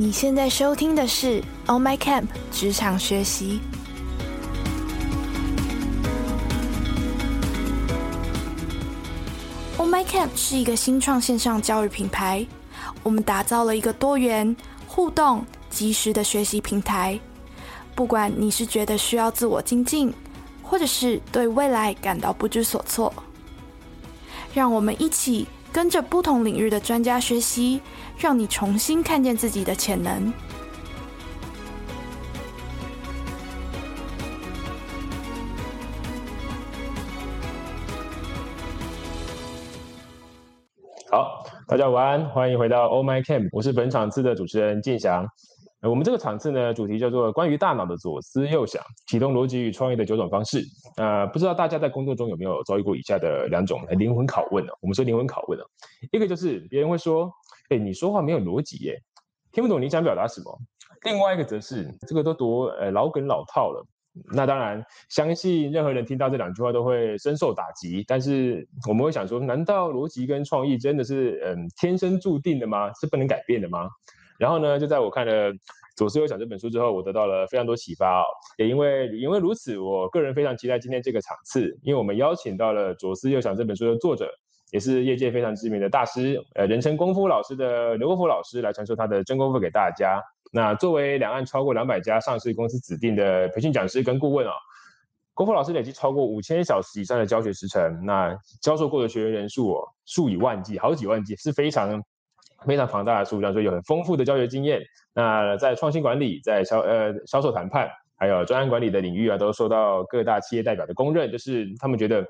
你现在收听的是《On My Camp》职场学习。On My Camp 是一个新创线上教育品牌，我们打造了一个多元、互动、及时的学习平台。不管你是觉得需要自我精进，或者是对未来感到不知所措，让我们一起跟着不同领域的专家学习，让你重新看见自己的潜能。好，大家晚安，欢迎回到 Oh My Camp，我是本场次的主持人静翔。呃，我们这个场次呢，主题叫做关于大脑的左思右想，启动逻辑与创意的九种方式。呃，不知道大家在工作中有没有遭遇过以下的两种灵魂拷问呢？我们说灵魂拷问啊，一个就是别人会说，哎，你说话没有逻辑耶，听不懂你想表达什么。另外一个则是，这个都多呃老梗老套了。那当然，相信任何人听到这两句话都会深受打击。但是我们会想说，难道逻辑跟创意真的是嗯天生注定的吗？是不能改变的吗？然后呢，就在我看了《左思右想》这本书之后，我得到了非常多启发哦。也因为因为如此，我个人非常期待今天这个场次，因为我们邀请到了《左思右想》这本书的作者，也是业界非常知名的大师，呃，人称功夫老师的刘国富老师来传授他的真功夫给大家。那作为两岸超过两百家上市公司指定的培训讲师跟顾问啊，功夫老师累计超过五千小时以上的教学时程，那教授过的学员人数哦，数以万计，好几万计，是非常。非常庞大的数量，所以有很丰富的教学经验。那在创新管理、在销呃销售谈判，还有专案管理的领域啊，都受到各大企业代表的公认，就是他们觉得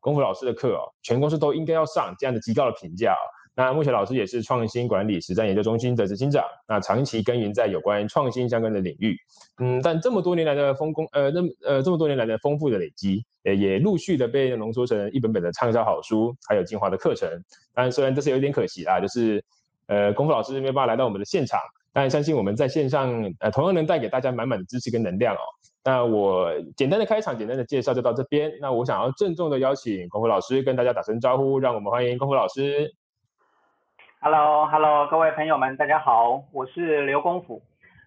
功夫老师的课哦，全公司都应该要上这样的极高的评价。那目前老师也是创新管理实战研究中心的执行长，那长期耕耘在有关创新相关的领域。嗯，但这么多年来的丰功呃，那呃这么多年来的丰富的累积，也也陆续的被浓缩成一本本的畅销好书，还有精华的课程。但虽然这是有点可惜啊，就是。呃，功夫老师没有办法来到我们的现场，但相信我们在线上，呃，同样能带给大家满满的支持跟能量哦。那我简单的开场，简单的介绍就到这边。那我想要郑重的邀请功夫老师跟大家打声招呼，让我们欢迎功夫老师。Hello，Hello，各位朋友们，大家好，我是刘功夫。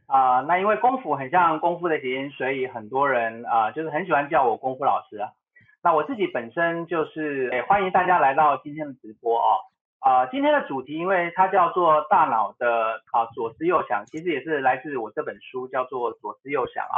啊，那因为功夫很像功夫的谐音，所以很多人啊，就是很喜欢叫我功夫老师啊。那我自己本身就是，也，欢迎大家来到今天的直播哦。啊，今天的主题，因为它叫做大脑的啊左思右想，其实也是来自我这本书，叫做左思右想啊。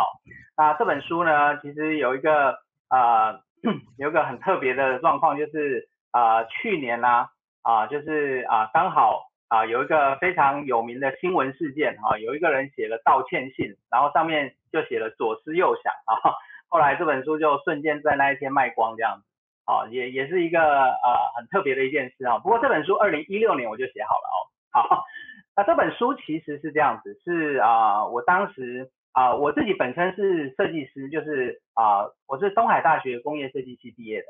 那这本书呢，其实有一个啊，有一个很特别的状况，就是啊，去年呢啊，就是啊，刚好啊，有一个非常有名的新闻事件啊，有一个人写了道歉信，然后上面就写了左思右想啊，后来这本书就瞬间在那一天卖光这样子。啊，也也是一个呃很特别的一件事啊。不过这本书二零一六年我就写好了哦。好，那这本书其实是这样子，是啊，我当时啊我自己本身是设计师，就是啊我是东海大学工业设计系毕业的，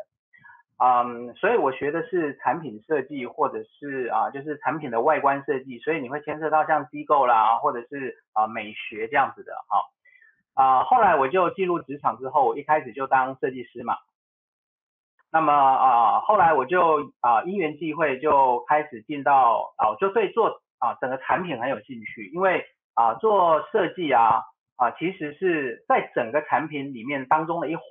嗯，所以我学的是产品设计或者是啊就是产品的外观设计，所以你会牵涉到像机构啦或者是啊美学这样子的哈。啊，后来我就进入职场之后，一开始就当设计师嘛。那么啊，后来我就啊因缘际会就开始进到啊，就对做啊整个产品很有兴趣，因为啊做设计啊啊其实是在整个产品里面当中的一环，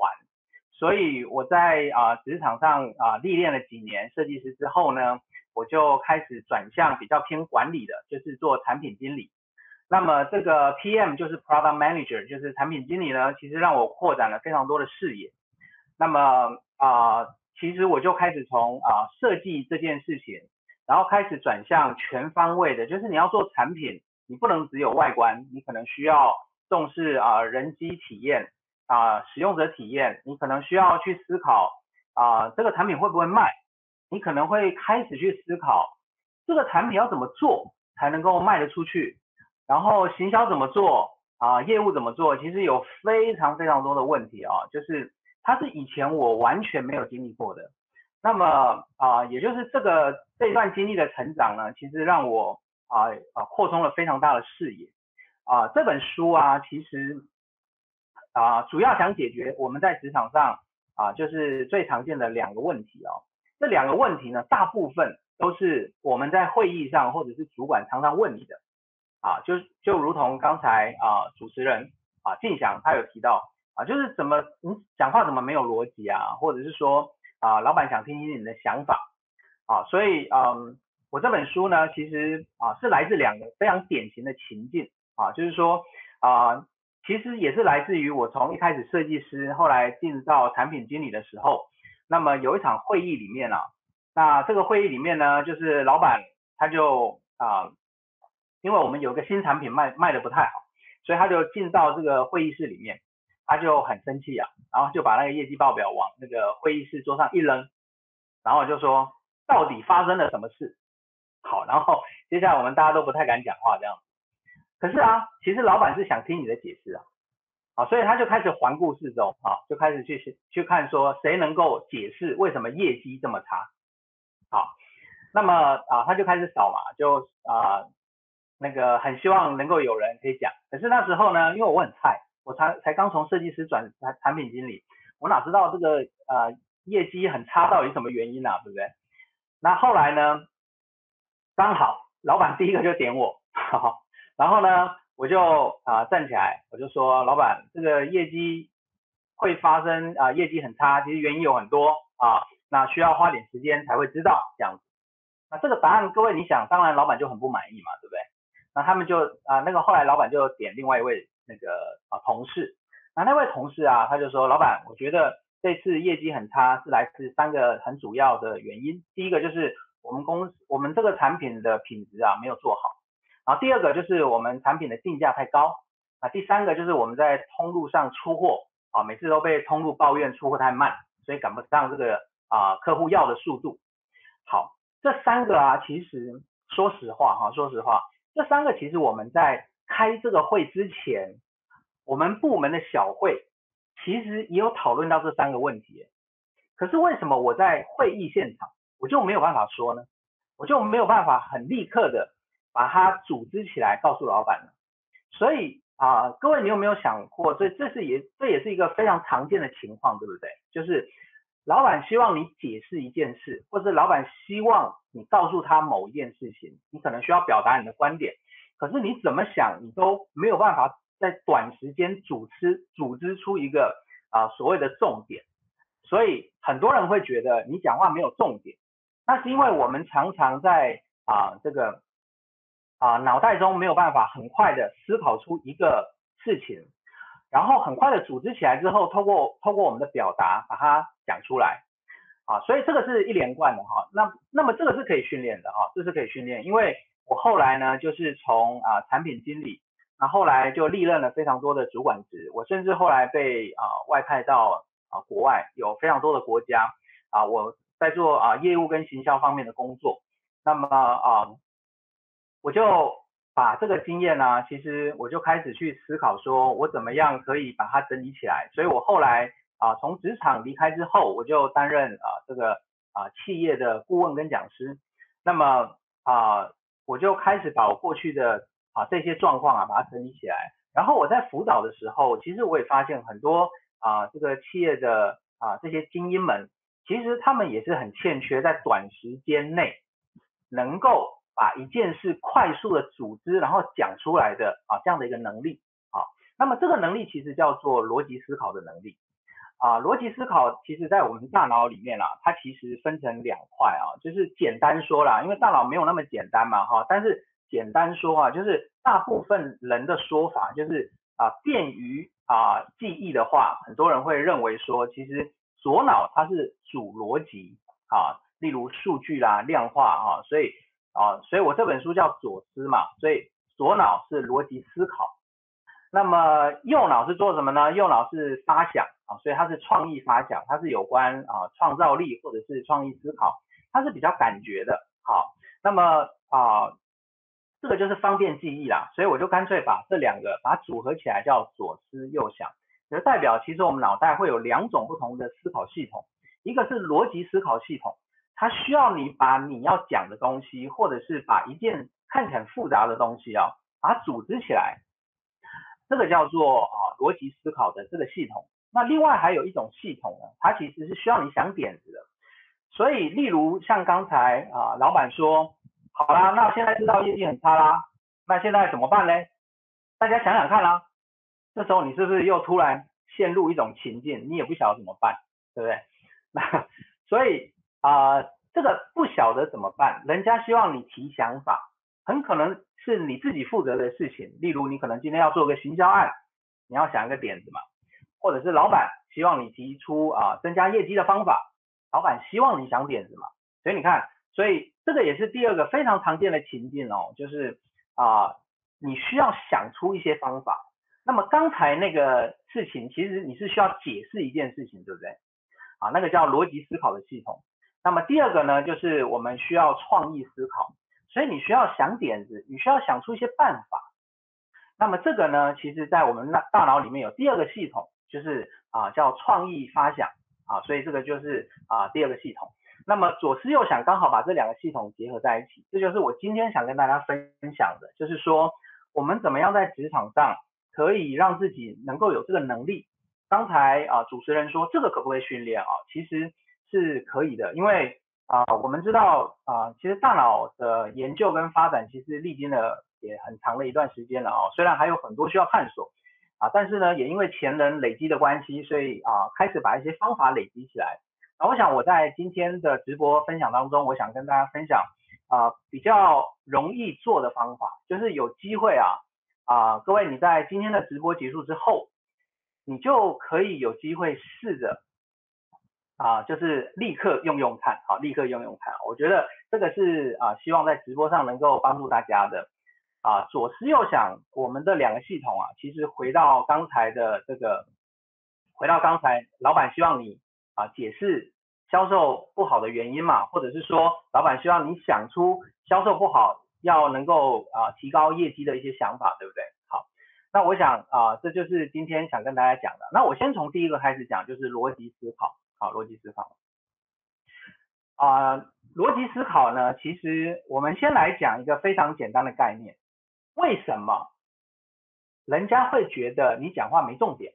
所以我在啊职场上啊历练了几年设计师之后呢，我就开始转向比较偏管理的，就是做产品经理。那么这个 PM 就是 Product Manager，就是产品经理呢，其实让我扩展了非常多的视野。那么啊，其实我就开始从啊设计这件事情，然后开始转向全方位的，就是你要做产品，你不能只有外观，你可能需要重视啊人机体验啊使用者体验，你可能需要去思考啊这个产品会不会卖，你可能会开始去思考这个产品要怎么做才能够卖得出去，然后行销怎么做？啊业务怎么做，其实有非常非常多的问题啊，就是。它是以前我完全没有经历过的，那么啊，也就是这个这段经历的成长呢，其实让我啊啊扩充了非常大的视野啊。这本书啊，其实啊主要想解决我们在职场上啊就是最常见的两个问题哦。这两个问题呢，大部分都是我们在会议上或者是主管常常问你的啊，就就如同刚才啊主持人啊静祥他有提到啊，就是怎么你讲话怎么没有逻辑啊，或者是说啊老板想听听你的想法啊，所以嗯我这本书呢其实啊是来自两个非常典型的情境啊，就是说啊其实也是来自于我从一开始设计师，后来进到产品经理的时候，那么有一场会议里面啊，那这个会议里面呢就是老板他就啊。因为我们有个新产品卖卖的不太好，所以他就进到这个会议室里面，他就很生气啊，然后就把那个业绩报表往那个会议室桌上一扔，然后就说到底发生了什么事？好，然后接下来我们大家都不太敢讲话这样。可是啊，其实老板是想听你的解释啊，好，所以他就开始环顾四周啊，就开始去去看说谁能够解释为什么业绩这么差。好，那么啊他就开始扫嘛，就啊。那个很希望能够有人可以讲，可是那时候呢，因为我很菜，我才才刚从设计师转产产品经理，我哪知道这个呃业绩很差到底什么原因啊，对不对？那后来呢，刚好老板第一个就点我，然后呢我就啊站起来，我就说老板这个业绩会发生啊业绩很差，其实原因有很多啊，那需要花点时间才会知道这样子。那这个答案各位你想，当然老板就很不满意嘛，对不对？那他们就啊，那个后来老板就点另外一位那个啊同事，那那位同事啊，他就说，老板，我觉得这次业绩很差，是来自三个很主要的原因。第一个就是我们公司我们这个产品的品质啊没有做好，然后第二个就是我们产品的定价太高，啊，第三个就是我们在通路上出货啊，每次都被通路抱怨出货太慢，所以赶不上这个啊客户要的速度。好，这三个啊，其实说实话哈，说实话。这三个其实我们在开这个会之前，我们部门的小会其实也有讨论到这三个问题。可是为什么我在会议现场我就没有办法说呢？我就没有办法很立刻的把它组织起来告诉老板呢？所以啊，各位你有没有想过，这这是也这也是一个非常常见的情况，对不对？就是老板希望你解释一件事，或者老板希望。你告诉他某一件事情，你可能需要表达你的观点，可是你怎么想，你都没有办法在短时间组织组织出一个啊所谓的重点，所以很多人会觉得你讲话没有重点，那是因为我们常常在啊这个啊脑袋中没有办法很快的思考出一个事情，然后很快的组织起来之后，透过透过我们的表达把它讲出来。啊，所以这个是一连贯的哈，那那么这个是可以训练的哈，这是可以训练，因为我后来呢就是从啊产品经理，那后来就历任了非常多的主管职，我甚至后来被啊外派到啊国外，有非常多的国家啊我在做啊业务跟行销方面的工作，那么啊我就把这个经验呢，其实我就开始去思考说我怎么样可以把它整理起来，所以我后来。啊，从职场离开之后，我就担任啊这个啊企业的顾问跟讲师。那么啊，我就开始把我过去的啊这些状况啊把它整理起来。然后我在辅导的时候，其实我也发现很多啊这个企业的啊这些精英们，其实他们也是很欠缺在短时间内能够把一件事快速的组织然后讲出来的啊这样的一个能力。啊，那么这个能力其实叫做逻辑思考的能力。啊，逻辑思考其实在我们大脑里面啦，它其实分成两块啊，就是简单说啦，因为大脑没有那么简单嘛哈，但是简单说啊，就是大部分人的说法就是啊，便于啊记忆的话，很多人会认为说，其实左脑它是主逻辑啊，例如数据啦、量化啊，所以啊，所以我这本书叫左思嘛，所以左脑是逻辑思考。那么右脑是做什么呢？右脑是发想所以它是创意发想，它是有关啊创造力或者是创意思考，它是比较感觉的。好，那么啊这个就是方便记忆啦，所以我就干脆把这两个把它组合起来叫左思右想，就代表其实我们脑袋会有两种不同的思考系统，一个是逻辑思考系统，它需要你把你要讲的东西，或者是把一件看起来很复杂的东西啊，把它组织起来。这个叫做啊逻辑思考的这个系统。那另外还有一种系统呢，它其实是需要你想点子的。所以，例如像刚才啊老板说，好啦，那现在知道业绩很差啦，那现在怎么办呢？大家想想看啦，这时候你是不是又突然陷入一种情境，你也不晓得怎么办，对不对？那所以啊，这个不晓得怎么办，人家希望你提想法，很可能是你自己负责的事情，例如你可能今天要做个行销案，你要想一个点子嘛，或者是老板希望你提出啊增加业绩的方法，老板希望你想点子嘛，所以你看，所以这个也是第二个非常常见的情境哦，就是啊你需要想出一些方法，那么刚才那个事情其实你是需要解释一件事情，对不对？啊，那个叫逻辑思考的系统。那么第二个呢，就是我们需要创意思考，所以你需要想点子，你需要想出一些办法。那么这个呢，其实在我们大大脑里面有第二个系统，就是啊叫创意发想啊，所以这个就是啊第二个系统。那么左思右想刚好把这两个系统结合在一起，这就是我今天想跟大家分享的，就是说我们怎么样在职场上可以让自己能够有这个能力。刚才啊，主持人说这个可不可以训练啊？其实是可以的，因为啊，我们知道啊，其实大脑的研究跟发展其实历经了也很长的一段时间了啊。虽然还有很多需要探索啊，但是呢，也因为前人累积的关系，所以啊，开始把一些方法累积起来。那我想我在今天的直播分享当中，我想跟大家分享啊，比较容易做的方法，就是有机会啊啊，各位你在今天的直播结束之后。你就可以有机会试着啊，就是立刻用用看，好，立刻用用看。我觉得这个是啊，希望在直播上能够帮助大家的啊。左思右想，我们的两个系统啊，其实回到刚才的这个，回到刚才，老板希望你啊解释销售不好的原因嘛，或者是说，老板希望你想出销售不好要能够啊提高业绩的一些想法，对不对？好那我想啊，这就是今天想跟大家讲的。那我先从第一个开始讲，就是逻辑思考。好，逻辑思考。啊，逻辑思考呢，其实我们先来讲一个非常简单的概念：为什么人家会觉得你讲话没重点，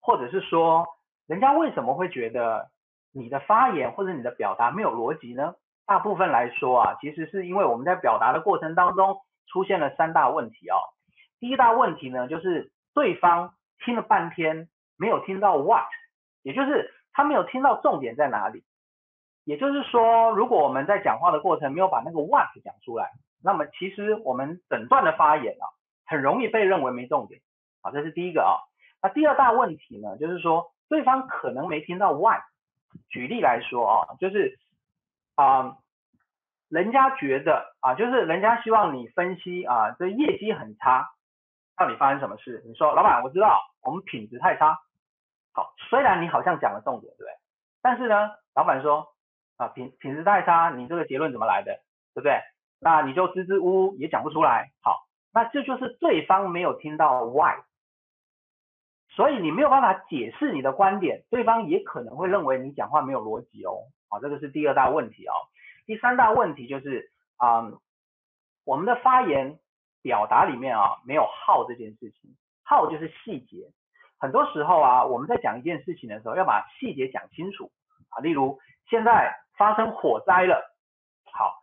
或者是说，人家为什么会觉得你的发言或者你的表达没有逻辑呢？大部分来说啊，其实是因为我们在表达的过程当中出现了三大问题哦。第一大问题呢，就是对方听了半天没有听到 what，也就是他没有听到重点在哪里。也就是说，如果我们在讲话的过程没有把那个 what 讲出来，那么其实我们整段的发言啊，很容易被认为没重点。好，这是第一个啊。那第二大问题呢，就是说对方可能没听到 why。举例来说啊，就是啊，人家觉得啊，就是人家希望你分析啊，这业绩很差。到底发生什么事？你说，老板，我知道我们品质太差。好，虽然你好像讲了重点，对不对？但是呢，老板说啊，品品质太差，你这个结论怎么来的？对不对？那你就支支吾吾也讲不出来。好，那这就是对方没有听到 why，所以你没有办法解释你的观点，对方也可能会认为你讲话没有逻辑哦。好，这个是第二大问题哦。第三大问题就是啊，我们的发言。表达里面啊，没有耗这件事情，耗就是细节。很多时候啊，我们在讲一件事情的时候，要把细节讲清楚啊。例如，现在发生火灾了，好，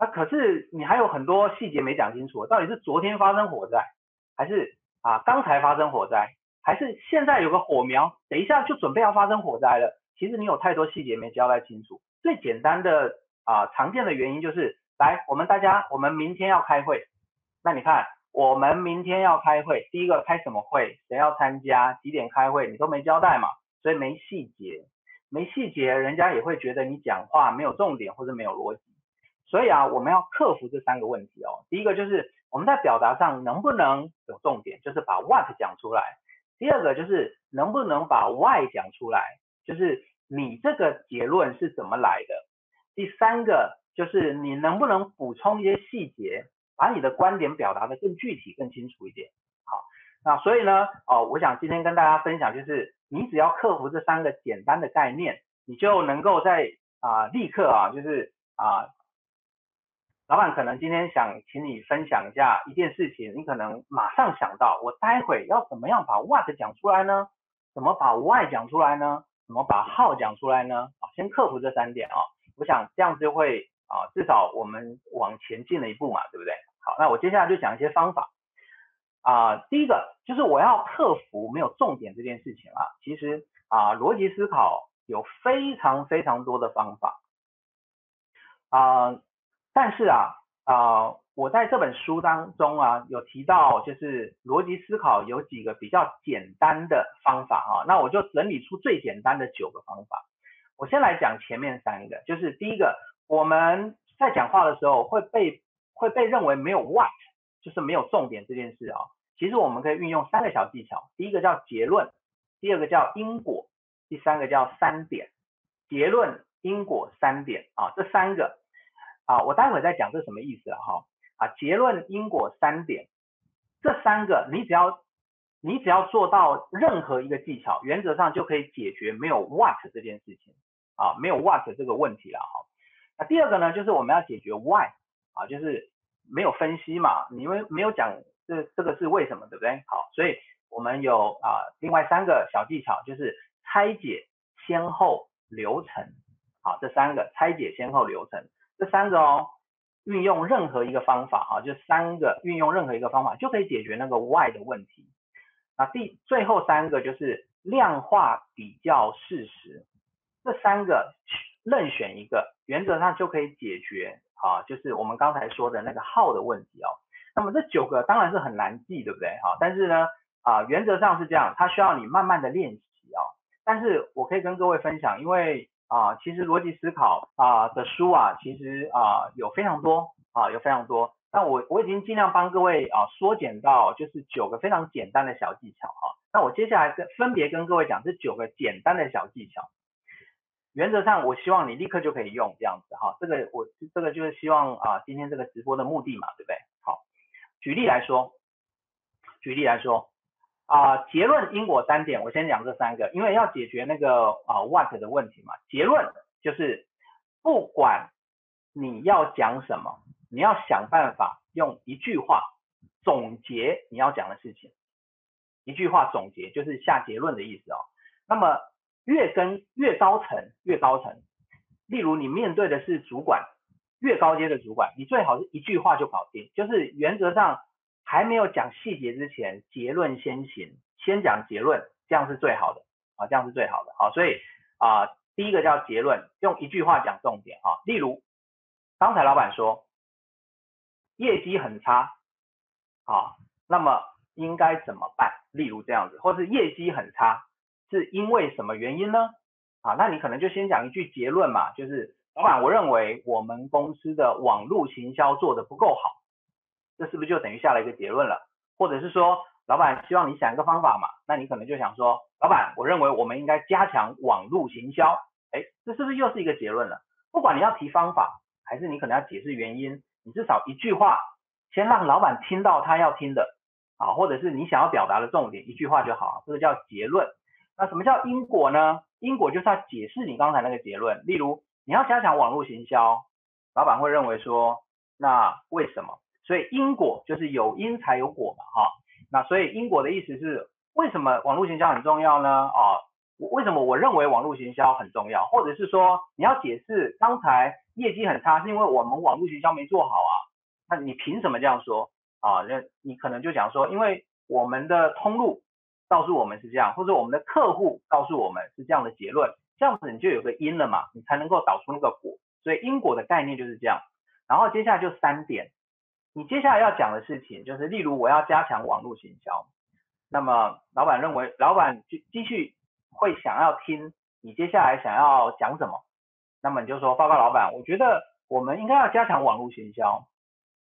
那可是你还有很多细节没讲清楚，到底是昨天发生火灾，还是啊刚才发生火灾，还是现在有个火苗，等一下就准备要发生火灾了。其实你有太多细节没交代清楚。最简单的啊，常见的原因就是，来，我们大家，我们明天要开会。那你看，我们明天要开会，第一个开什么会？谁要参加？几点开会？你都没交代嘛，所以没细节，没细节，人家也会觉得你讲话没有重点或者没有逻辑。所以啊，我们要克服这三个问题哦。第一个就是我们在表达上能不能有重点，就是把 what 讲出来；第二个就是能不能把 why 讲出来，就是你这个结论是怎么来的；第三个就是你能不能补充一些细节。把你的观点表达的更具体、更清楚一点。好，那所以呢，哦，我想今天跟大家分享，就是你只要克服这三个简单的概念，你就能够在啊立刻啊，就是啊，老板可能今天想请你分享一下一件事情，你可能马上想到，我待会要怎么样把 what 讲出来呢？怎么把 why 讲出来呢？怎么把 how 讲出来呢？啊，先克服这三点啊，我想这样子就会啊，至少我们往前进了一步嘛，对不对？好，那我接下来就讲一些方法。啊，第一个就是我要克服没有重点这件事情啊。其实啊，逻辑思考有非常非常多的方法啊，但是啊啊，我在这本书当中啊有提到，就是逻辑思考有几个比较简单的方法啊，那我就整理出最简单的九个方法。我先来讲前面三个，就是第一个，我们在讲话的时候会被会被认为没有 what。就是没有重点这件事啊，其实我们可以运用三个小技巧。第一个叫结论，第二个叫因果，第三个叫三点。结论、因果、三点啊，这三个啊，我待会再讲这什么意思了哈。啊，结论、因果、三点，这三个你只要你只要做到任何一个技巧，原则上就可以解决没有 what 这件事情啊，没有 what 这个问题了哈。那第二个呢，就是我们要解决 why 啊，就是。没有分析嘛？你因为没有讲这这个是为什么，对不对？好，所以我们有啊另外三个小技巧，就是拆解先后流程。好，这三个拆解先后流程，这三个哦，运用任何一个方法哈，就三个运用任何一个方法就可以解决那个 why 的问题。那第最后三个就是量化比较事实，这三个任选一个，原则上就可以解决。啊，就是我们刚才说的那个号的问题哦。那么这九个当然是很难记，对不对？哈，但是呢，啊，原则上是这样，它需要你慢慢的练习哦。但是我可以跟各位分享，因为啊，其实逻辑思考啊的书啊，其实啊有非常多啊，有非常多。那我我已经尽量帮各位啊缩减到就是九个非常简单的小技巧哈。那我接下来跟分别跟各位讲这九个简单的小技巧。原则上，我希望你立刻就可以用这样子哈，这个我这个就是希望啊，今天这个直播的目的嘛，对不对？好，举例来说，举例来说啊，结论因果三点，我先讲这三个，因为要解决那个啊 what 的问题嘛。结论就是不管你要讲什么，你要想办法用一句话总结你要讲的事情，一句话总结就是下结论的意思哦。那么越跟越高层越高层，例如你面对的是主管，越高阶的主管，你最好是一句话就搞定，就是原则上还没有讲细节之前，结论先行，先讲结论，这样是最好的啊，这样是最好的啊，所以啊，第一个叫结论，用一句话讲重点啊，例如刚才老板说业绩很差啊，那么应该怎么办？例如这样子，或是业绩很差。是因为什么原因呢？啊，那你可能就先讲一句结论嘛，就是老板，我认为我们公司的网络行销做的不够好，这是不是就等于下了一个结论了？或者是说，老板希望你想一个方法嘛，那你可能就想说，老板，我认为我们应该加强网络行销，哎，这是不是又是一个结论了？不管你要提方法，还是你可能要解释原因，你至少一句话，先让老板听到他要听的，啊，或者是你想要表达的重点，一句话就好，这个叫结论。那什么叫因果呢？因果就是要解释你刚才那个结论。例如，你要加强网络行销，老板会认为说，那为什么？所以因果就是有因才有果嘛，哈。那所以因果的意思是，为什么网络行销很重要呢？啊，为什么我认为网络行销很重要？或者是说，你要解释刚才业绩很差，是因为我们网络行销没做好啊？那你凭什么这样说？啊，那你可能就讲说，因为我们的通路。告诉我们是这样，或者我们的客户告诉我们是这样的结论，这样子你就有个因了嘛，你才能够导出那个果。所以因果的概念就是这样。然后接下来就三点，你接下来要讲的事情就是，例如我要加强网络行销，那么老板认为，老板继继续会想要听你接下来想要讲什么，那么你就说报告老板，我觉得我们应该要加强网络行销。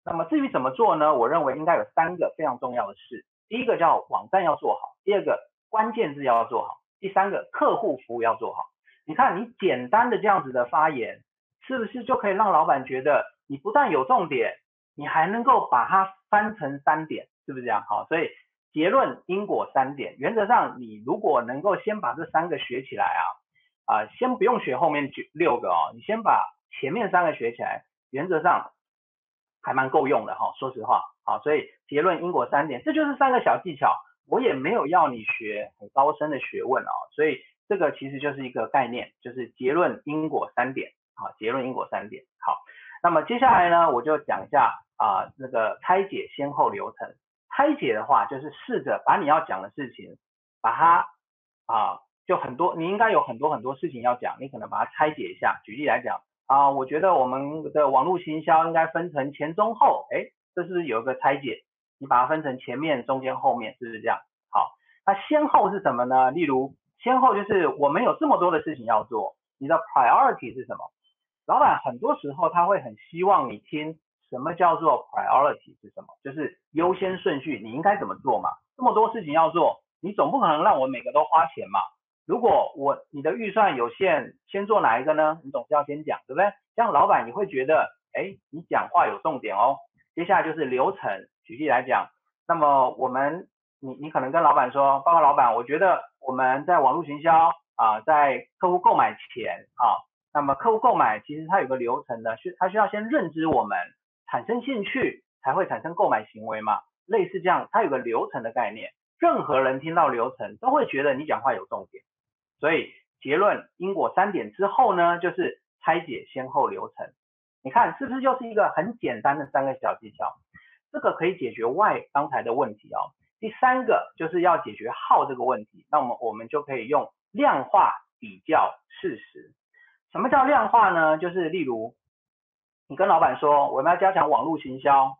那么至于怎么做呢？我认为应该有三个非常重要的事。第一个叫网站要做好，第二个关键字要做好，第三个客户服务要做好。你看，你简单的这样子的发言，是不是就可以让老板觉得你不但有重点，你还能够把它翻成三点，是不是这样？好，所以结论、因果三点，原则上你如果能够先把这三个学起来啊，啊，先不用学后面九六个哦，你先把前面三个学起来，原则上还蛮够用的哈，说实话。好，所以结论因果三点，这就是三个小技巧。我也没有要你学很高深的学问哦，所以这个其实就是一个概念，就是结论因果三点。好，结论因果三点。好，那么接下来呢，我就讲一下啊那个拆解先后流程。拆解的话，就是试着把你要讲的事情，把它啊，就很多，你应该有很多很多事情要讲，你可能把它拆解一下。举例来讲啊，我觉得我们的网络行销应该分成前中后，哎，这是不是有一个拆解？你把它分成前面、中间、后面，是不是这样？好，那先后是什么呢？例如，先后就是我们有这么多的事情要做，你的 priority 是什么？老板很多时候他会很希望你听什么叫做 priority 是什么，就是优先顺序，你应该怎么做嘛？这么多事情要做，你总不可能让我每个都花钱嘛？如果我你的预算有限，先做哪一个呢？你总是要先讲，对不对？这样老板你会觉得，哎，你讲话有重点哦。接下来就是流程。举例来讲，那么我们，你你可能跟老板说，报告老板，我觉得我们在网络行销啊，在客户购买前啊，那么客户购买其实它有个流程的，需它需要先认知我们，产生兴趣才会产生购买行为嘛，类似这样，它有个流程的概念，任何人听到流程都会觉得你讲话有重点，所以结论因果三点之后呢，就是拆解先后流程，你看是不是就是一个很简单的三个小技巧？这个可以解决 why 刚才的问题哦。第三个就是要解决 how 这个问题，那么我们就可以用量化比较事实。什么叫量化呢？就是例如你跟老板说我们要加强网络行销，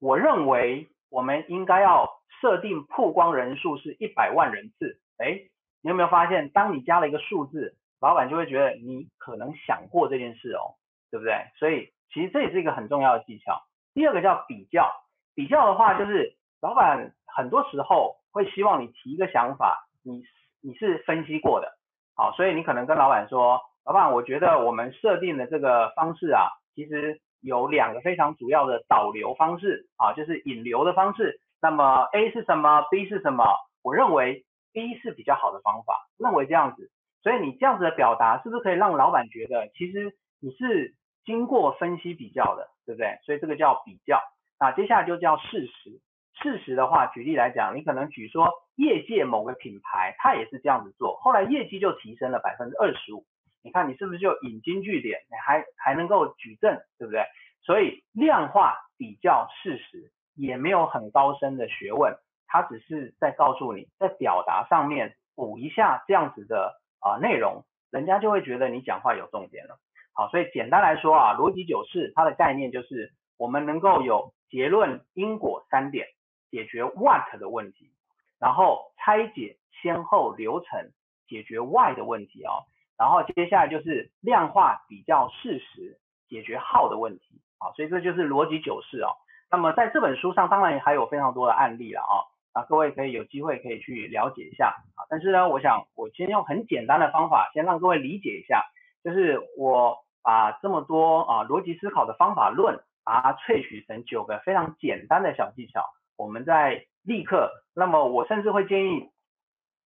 我认为我们应该要设定曝光人数是一百万人次。哎，你有没有发现，当你加了一个数字，老板就会觉得你可能想过这件事哦，对不对？所以其实这也是一个很重要的技巧。第二个叫比较，比较的话就是老板很多时候会希望你提一个想法，你你是分析过的，好，所以你可能跟老板说，老板，我觉得我们设定的这个方式啊，其实有两个非常主要的导流方式啊，就是引流的方式。那么 A 是什么？B 是什么？我认为 B 是比较好的方法，认为这样子，所以你这样子的表达是不是可以让老板觉得其实你是经过分析比较的？对不对？所以这个叫比较。那接下来就叫事实。事实的话，举例来讲，你可能举说业界某个品牌，它也是这样子做，后来业绩就提升了百分之二十五。你看你是不是就引经据典，你还还能够举证，对不对？所以量化比较事实也没有很高深的学问，它只是在告诉你，在表达上面补一下这样子的啊内容，人家就会觉得你讲话有重点了。好，所以简单来说啊，逻辑九式它的概念就是我们能够有结论、因果三点，解决 what 的问题，然后拆解先后流程，解决 why 的问题哦，然后接下来就是量化比较事实，解决号的问题。好，所以这就是逻辑九式哦。那么在这本书上，当然还有非常多的案例了啊，啊，各位可以有机会可以去了解一下啊。但是呢，我想我先用很简单的方法，先让各位理解一下。就是我把这么多啊逻辑思考的方法论，把它萃取成九个非常简单的小技巧，我们在立刻。那么我甚至会建议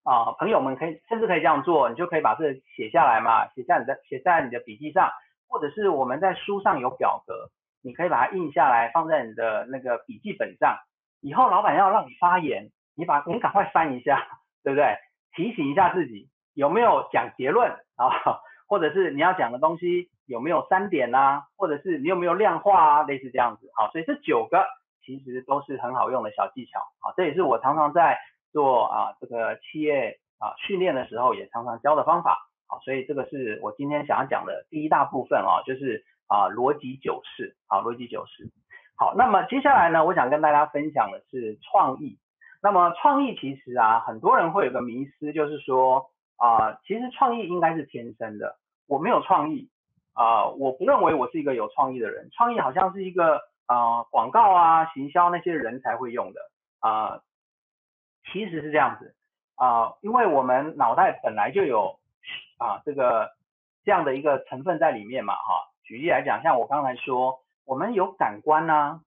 啊朋友们可以甚至可以这样做，你就可以把这写下来嘛，写在你的写在你的笔记上，或者是我们在书上有表格，你可以把它印下来放在你的那个笔记本上。以后老板要让你发言，你把你赶快翻一下，对不对？提醒一下自己有没有讲结论啊？或者是你要讲的东西有没有三点啊？或者是你有没有量化啊？类似这样子，好，所以这九个其实都是很好用的小技巧，好，这也是我常常在做啊这个企业啊训练的时候也常常教的方法，好，所以这个是我今天想要讲的第一大部分啊，就是啊逻辑九式，好，逻辑九式，好，那么接下来呢，我想跟大家分享的是创意，那么创意其实啊，很多人会有个迷思，就是说。啊，其实创意应该是天生的。我没有创意啊，我不认为我是一个有创意的人。创意好像是一个啊广告啊行销那些人才会用的啊，其实是这样子啊，因为我们脑袋本来就有啊这个这样的一个成分在里面嘛哈。举例来讲，像我刚才说，我们有感官呐，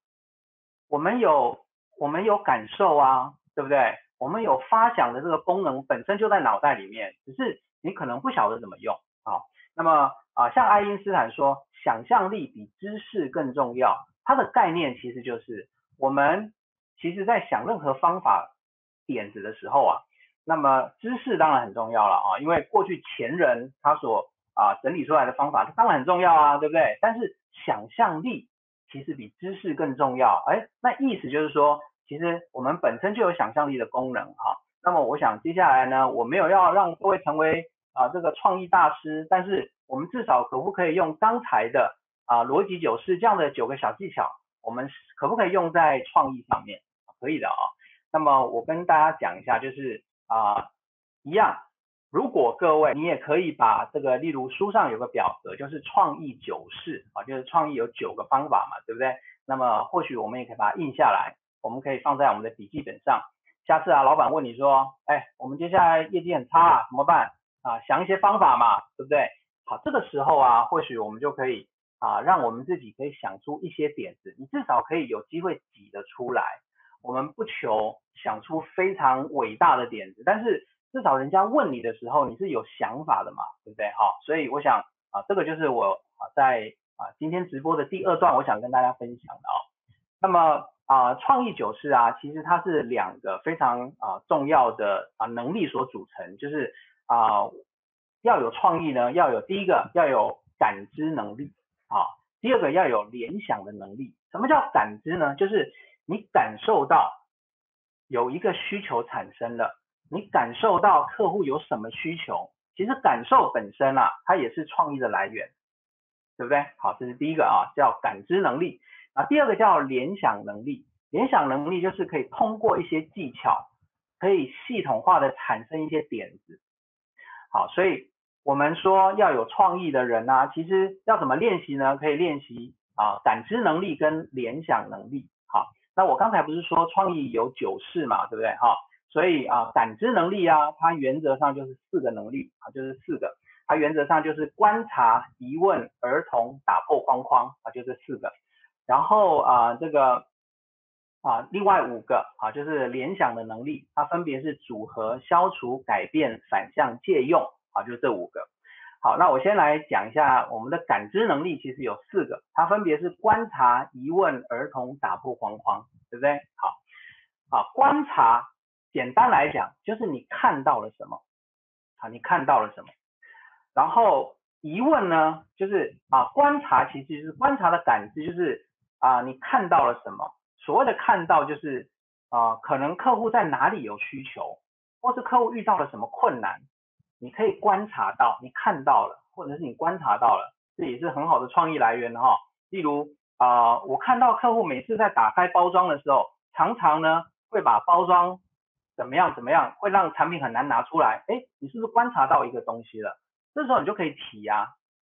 我们有我们有感受啊，对不对？我们有发想的这个功能本身就在脑袋里面，只是你可能不晓得怎么用啊。那么啊，像爱因斯坦说，想象力比知识更重要。它的概念其实就是我们其实在想任何方法点子的时候啊，那么知识当然很重要了啊，因为过去前人他所啊整理出来的方法，当然很重要啊，对不对？但是想象力其实比知识更重要。哎，那意思就是说，其实我们本身就有想象力的功能哈。那么我想接下来呢，我没有要让各位成为啊这个创意大师，但是我们至少可不可以用刚才的啊逻辑九式这样的九个小技巧，我们可不可以用在创意上面？可以的啊。那么我跟大家讲一下，就是啊一样。如果各位，你也可以把这个，例如书上有个表格，就是创意九式啊，就是创意有九个方法嘛，对不对？那么或许我们也可以把它印下来，我们可以放在我们的笔记本上。下次啊，老板问你说，哎，我们接下来业绩很差啊，怎么办？啊，想一些方法嘛，对不对？好，这个时候啊，或许我们就可以啊，让我们自己可以想出一些点子，你至少可以有机会挤得出来。我们不求想出非常伟大的点子，但是。至少人家问你的时候，你是有想法的嘛，对不对？好，所以我想啊，这个就是我在啊今天直播的第二段，我想跟大家分享的啊。那么啊，创意九式啊，其实它是两个非常啊重要的啊能力所组成，就是啊要有创意呢，要有第一个要有感知能力啊，第二个要有联想的能力。什么叫感知呢？就是你感受到有一个需求产生了。你感受到客户有什么需求，其实感受本身啊，它也是创意的来源，对不对？好，这是第一个啊，叫感知能力啊。第二个叫联想能力，联想能力就是可以通过一些技巧，可以系统化的产生一些点子。好，所以我们说要有创意的人呢，其实要怎么练习呢？可以练习啊，感知能力跟联想能力。那我刚才不是说创意有九式嘛，对不对？哈。所以啊，感知能力啊，它原则上就是四个能力啊，就是四个。它原则上就是观察、疑问、儿童、打破框框啊，就这四个。然后啊，这个啊，另外五个啊，就是联想的能力，它分别是组合、消除、改变、反向、借用啊，就这五个。好，那我先来讲一下我们的感知能力，其实有四个，它分别是观察、疑问、儿童、打破框框，对不对？好，好，观察。简单来讲，就是你看到了什么，啊，你看到了什么，然后疑问呢，就是啊，观察其实就是观察的感知，就是啊，你看到了什么？所谓的看到，就是啊，可能客户在哪里有需求，或是客户遇到了什么困难，你可以观察到，你看到了，或者是你观察到了，这也是很好的创意来源哈。例如啊，我看到客户每次在打开包装的时候，常常呢会把包装怎么样？怎么样会让产品很难拿出来？哎，你是不是观察到一个东西了？这时候你就可以提呀。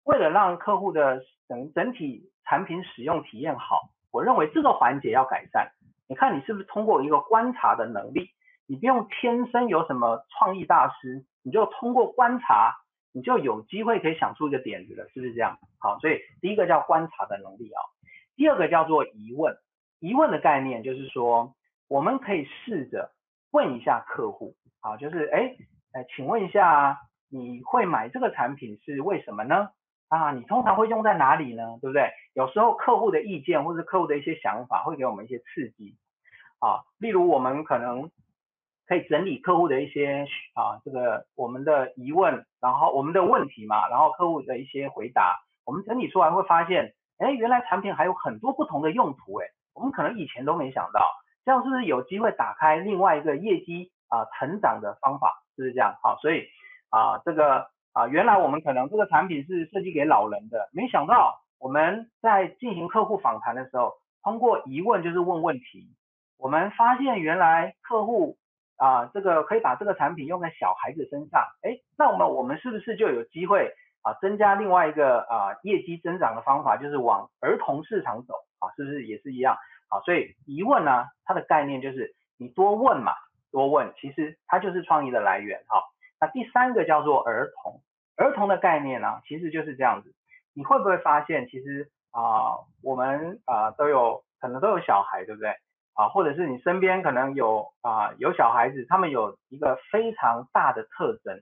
为了让客户的整整体产品使用体验好，我认为这个环节要改善。你看你是不是通过一个观察的能力？你不用天生有什么创意大师，你就通过观察，你就有机会可以想出一个点子了，是不是这样？好，所以第一个叫观察的能力啊，第二个叫做疑问。疑问的概念就是说，我们可以试着。问一下客户，啊，就是哎哎，请问一下，你会买这个产品是为什么呢？啊，你通常会用在哪里呢？对不对？有时候客户的意见或者客户的一些想法会给我们一些刺激，啊，例如我们可能可以整理客户的一些啊这个我们的疑问，然后我们的问题嘛，然后客户的一些回答，我们整理出来会发现，哎，原来产品还有很多不同的用途，哎，我们可能以前都没想到。这样是不是有机会打开另外一个业绩啊成长的方法？是不是这样？好，所以啊这个啊原来我们可能这个产品是设计给老人的，没想到我们在进行客户访谈的时候，通过疑问就是问问题，我们发现原来客户啊这个可以把这个产品用在小孩子身上，哎，那我们我们是不是就有机会啊增加另外一个啊业绩增长的方法，就是往儿童市场走啊？是不是也是一样？好，所以疑问呢，它的概念就是你多问嘛，多问，其实它就是创意的来源。好，那第三个叫做儿童，儿童的概念呢，其实就是这样子。你会不会发现，其实啊，我们啊都有可能都有小孩，对不对？啊，或者是你身边可能有啊有小孩子，他们有一个非常大的特征，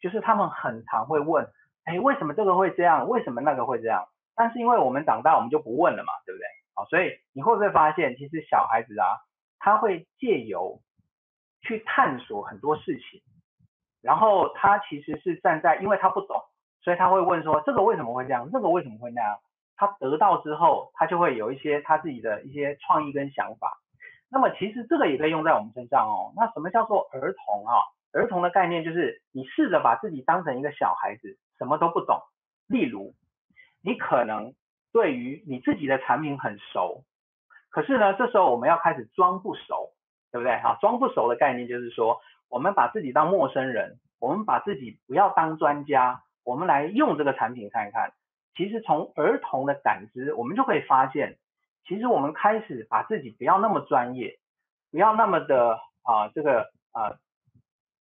就是他们很常会问，哎，为什么这个会这样？为什么那个会这样？但是因为我们长大，我们就不问了嘛，对不对？啊，所以你会不会发现，其实小孩子啊，他会借由去探索很多事情，然后他其实是站在，因为他不懂，所以他会问说，这个为什么会这样？这个为什么会那样？他得到之后，他就会有一些他自己的一些创意跟想法。那么其实这个也可以用在我们身上哦。那什么叫做儿童啊？儿童的概念就是你试着把自己当成一个小孩子，什么都不懂。例如，你可能对于你自己的产品很熟，可是呢，这时候我们要开始装不熟，对不对？哈，装不熟的概念就是说，我们把自己当陌生人，我们把自己不要当专家，我们来用这个产品看一看。其实从儿童的感知，我们就可以发现。其实我们开始把自己不要那么专业，不要那么的啊这个啊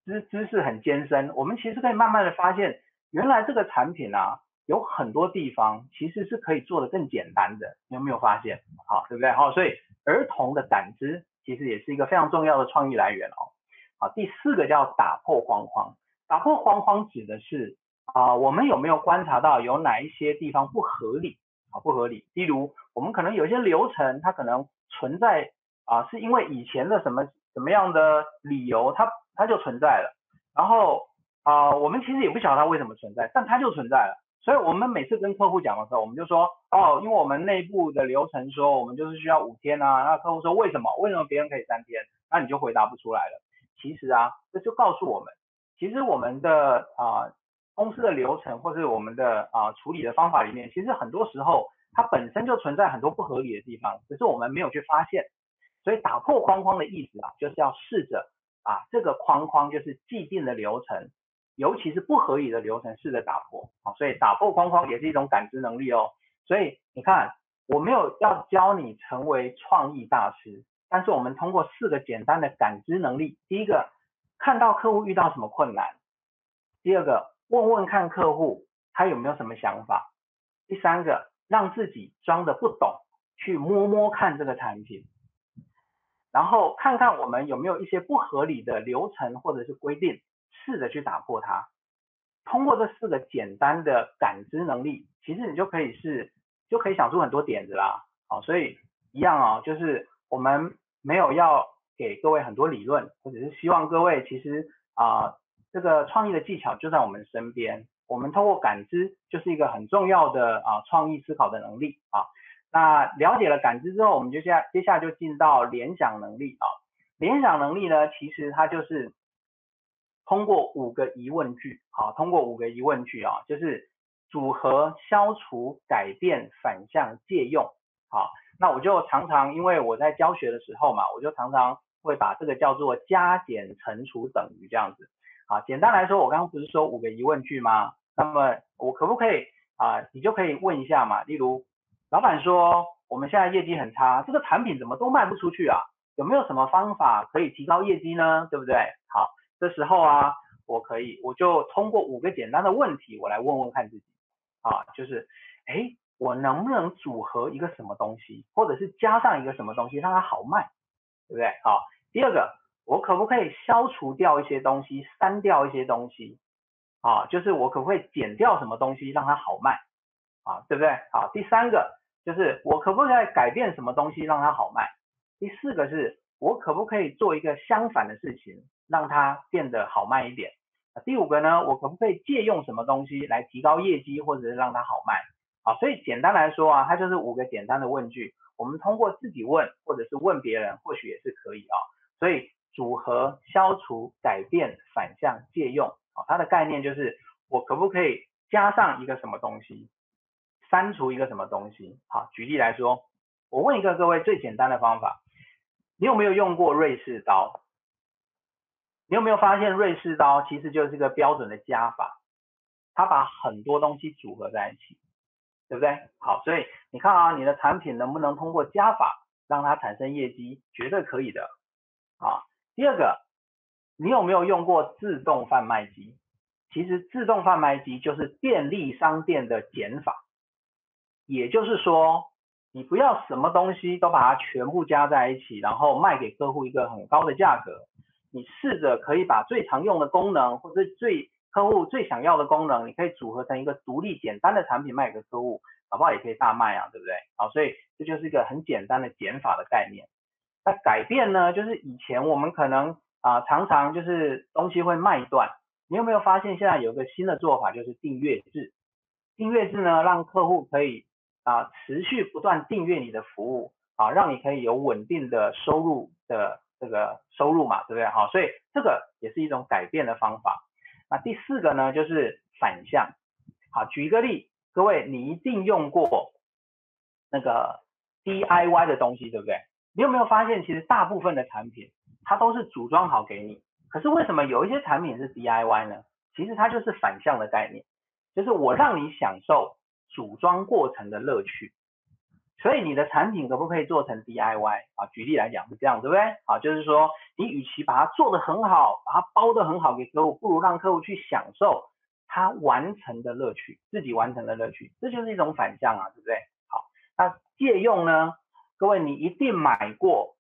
知知识很艰深，我们其实可以慢慢的发现，原来这个产品啊有很多地方其实是可以做的更简单的，你有没有发现？好，对不对？好，所以儿童的感知其实也是一个非常重要的创意来源哦。好，第四个叫打破框框，打破框框指的是啊我们有没有观察到有哪一些地方不合理？啊，不合理。例如，我们可能有一些流程，它可能存在啊，是因为以前的什么什么样的理由，它它就存在了。然后啊，我们其实也不晓得它为什么存在，但它就存在了。所以我们每次跟客户讲的时候，我们就说，哦，因为我们内部的流程说，我们就是需要五天啊。那客户说，为什么？为什么别人可以三天？那你就回答不出来了。其实啊，这就告诉我们，其实我们的啊。公司的流程或是我们的啊处理的方法里面，其实很多时候它本身就存在很多不合理的地方，只是我们没有去发现。所以打破框框的意思啊，就是要试着把这个框框，就是既定的流程，尤其是不合理的流程，试着打破啊。所以打破框框也是一种感知能力哦。所以你看，我没有要教你成为创意大师，但是我们通过四个简单的感知能力：第一个，看到客户遇到什么困难；第二个。问问看客户他有没有什么想法。第三个，让自己装的不懂，去摸摸看这个产品，然后看看我们有没有一些不合理的流程或者是规定，试着去打破它。通过这四个简单的感知能力，其实你就可以是就可以想出很多点子啦。好，所以一样啊，就是我们没有要给各位很多理论，或者是希望各位其实啊。这个创意的技巧就在我们身边，我们通过感知就是一个很重要的啊创意思考的能力啊。那了解了感知之后，我们就下接下来就进到联想能力啊。联想能力呢，其实它就是通过五个疑问句，好，通过五个疑问句啊，就是组合、消除、改变、反向、借用。好，那我就常常因为我在教学的时候嘛，我就常常会把这个叫做加减乘除等于这样子。啊，简单来说，我刚刚不是说五个疑问句吗？那么我可不可以啊？你就可以问一下嘛。例如，老板说我们现在业绩很差，这个产品怎么都卖不出去啊？有没有什么方法可以提高业绩呢？对不对？好，这时候啊，我可以，我就通过五个简单的问题，我来问问看自己啊，就是，哎，我能不能组合一个什么东西，或者是加上一个什么东西，让它好卖，对不对？好，第二个。我可不可以消除掉一些东西，删掉一些东西，啊，就是我可不可以减掉什么东西让它好卖，啊，对不对？好，第三个就是我可不可以改变什么东西让它好卖？第四个是我可不可以做一个相反的事情，让它变得好卖一点？第五个呢，我可不可以借用什么东西来提高业绩或者是让它好卖？啊，所以简单来说啊，它就是五个简单的问句，我们通过自己问或者是问别人，或许也是可以啊，所以。组合、消除、改变、反向、借用，啊，它的概念就是我可不可以加上一个什么东西，删除一个什么东西？好，举例来说，我问一个各位最简单的方法，你有没有用过瑞士刀？你有没有发现瑞士刀其实就是一个标准的加法，它把很多东西组合在一起，对不对？好，所以你看啊，你的产品能不能通过加法让它产生业绩？绝对可以的，啊。第二个，你有没有用过自动贩卖机？其实自动贩卖机就是便利商店的减法，也就是说，你不要什么东西都把它全部加在一起，然后卖给客户一个很高的价格。你试着可以把最常用的功能，或者最客户最想要的功能，你可以组合成一个独立简单的产品卖给客户，好不好？也可以大卖啊，对不对？好，所以这就是一个很简单的减法的概念。那改变呢？就是以前我们可能啊常常就是东西会卖断，你有没有发现现在有个新的做法，就是订阅制？订阅制呢，让客户可以啊持续不断订阅你的服务啊，让你可以有稳定的收入的这个收入嘛，对不对？好，所以这个也是一种改变的方法。那第四个呢，就是反向。好，举一个例，各位你一定用过那个 DIY 的东西，对不对？你有没有发现，其实大部分的产品它都是组装好给你，可是为什么有一些产品是 DIY 呢？其实它就是反向的概念，就是我让你享受组装过程的乐趣，所以你的产品可不可以做成 DIY 啊？举例来讲是这样，对不对？啊，就是说你与其把它做得很好，把它包得很好给客户，不如让客户去享受他完成的乐趣，自己完成的乐趣，这就是一种反向啊，对不对？好，那借用呢？各位你一定买过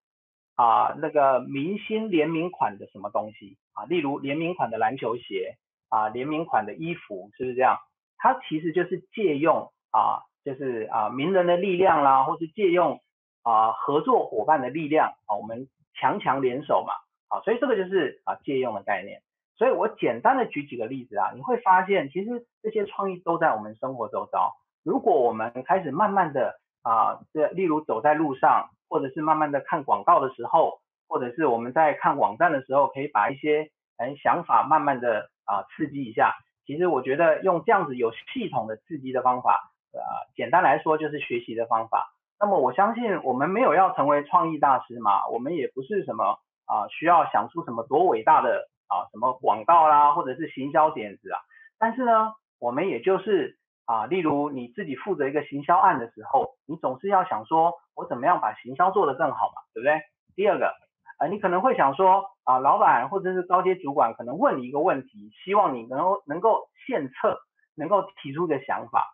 啊那个明星联名款的什么东西啊？例如联名款的篮球鞋。啊，联名款的衣服是不是这样？它其实就是借用啊，就是啊名人的力量啦，或是借用啊合作伙伴的力量啊，我们强强联手嘛，啊，所以这个就是啊借用的概念。所以我简单的举几个例子啊，你会发现其实这些创意都在我们生活周遭。如果我们开始慢慢的啊，这例如走在路上，或者是慢慢的看广告的时候，或者是我们在看网站的时候，可以把一些嗯想法慢慢的。啊，刺激一下。其实我觉得用这样子有系统的刺激的方法，呃，简单来说就是学习的方法。那么我相信我们没有要成为创意大师嘛，我们也不是什么啊需要想出什么多伟大的啊什么广告啦，或者是行销点子啊。但是呢，我们也就是啊，例如你自己负责一个行销案的时候，你总是要想说，我怎么样把行销做得更好嘛，对不对？第二个。啊，你可能会想说，啊，老板或者是高阶主管可能问你一个问题，希望你能够能够献策，能够提出一个想法。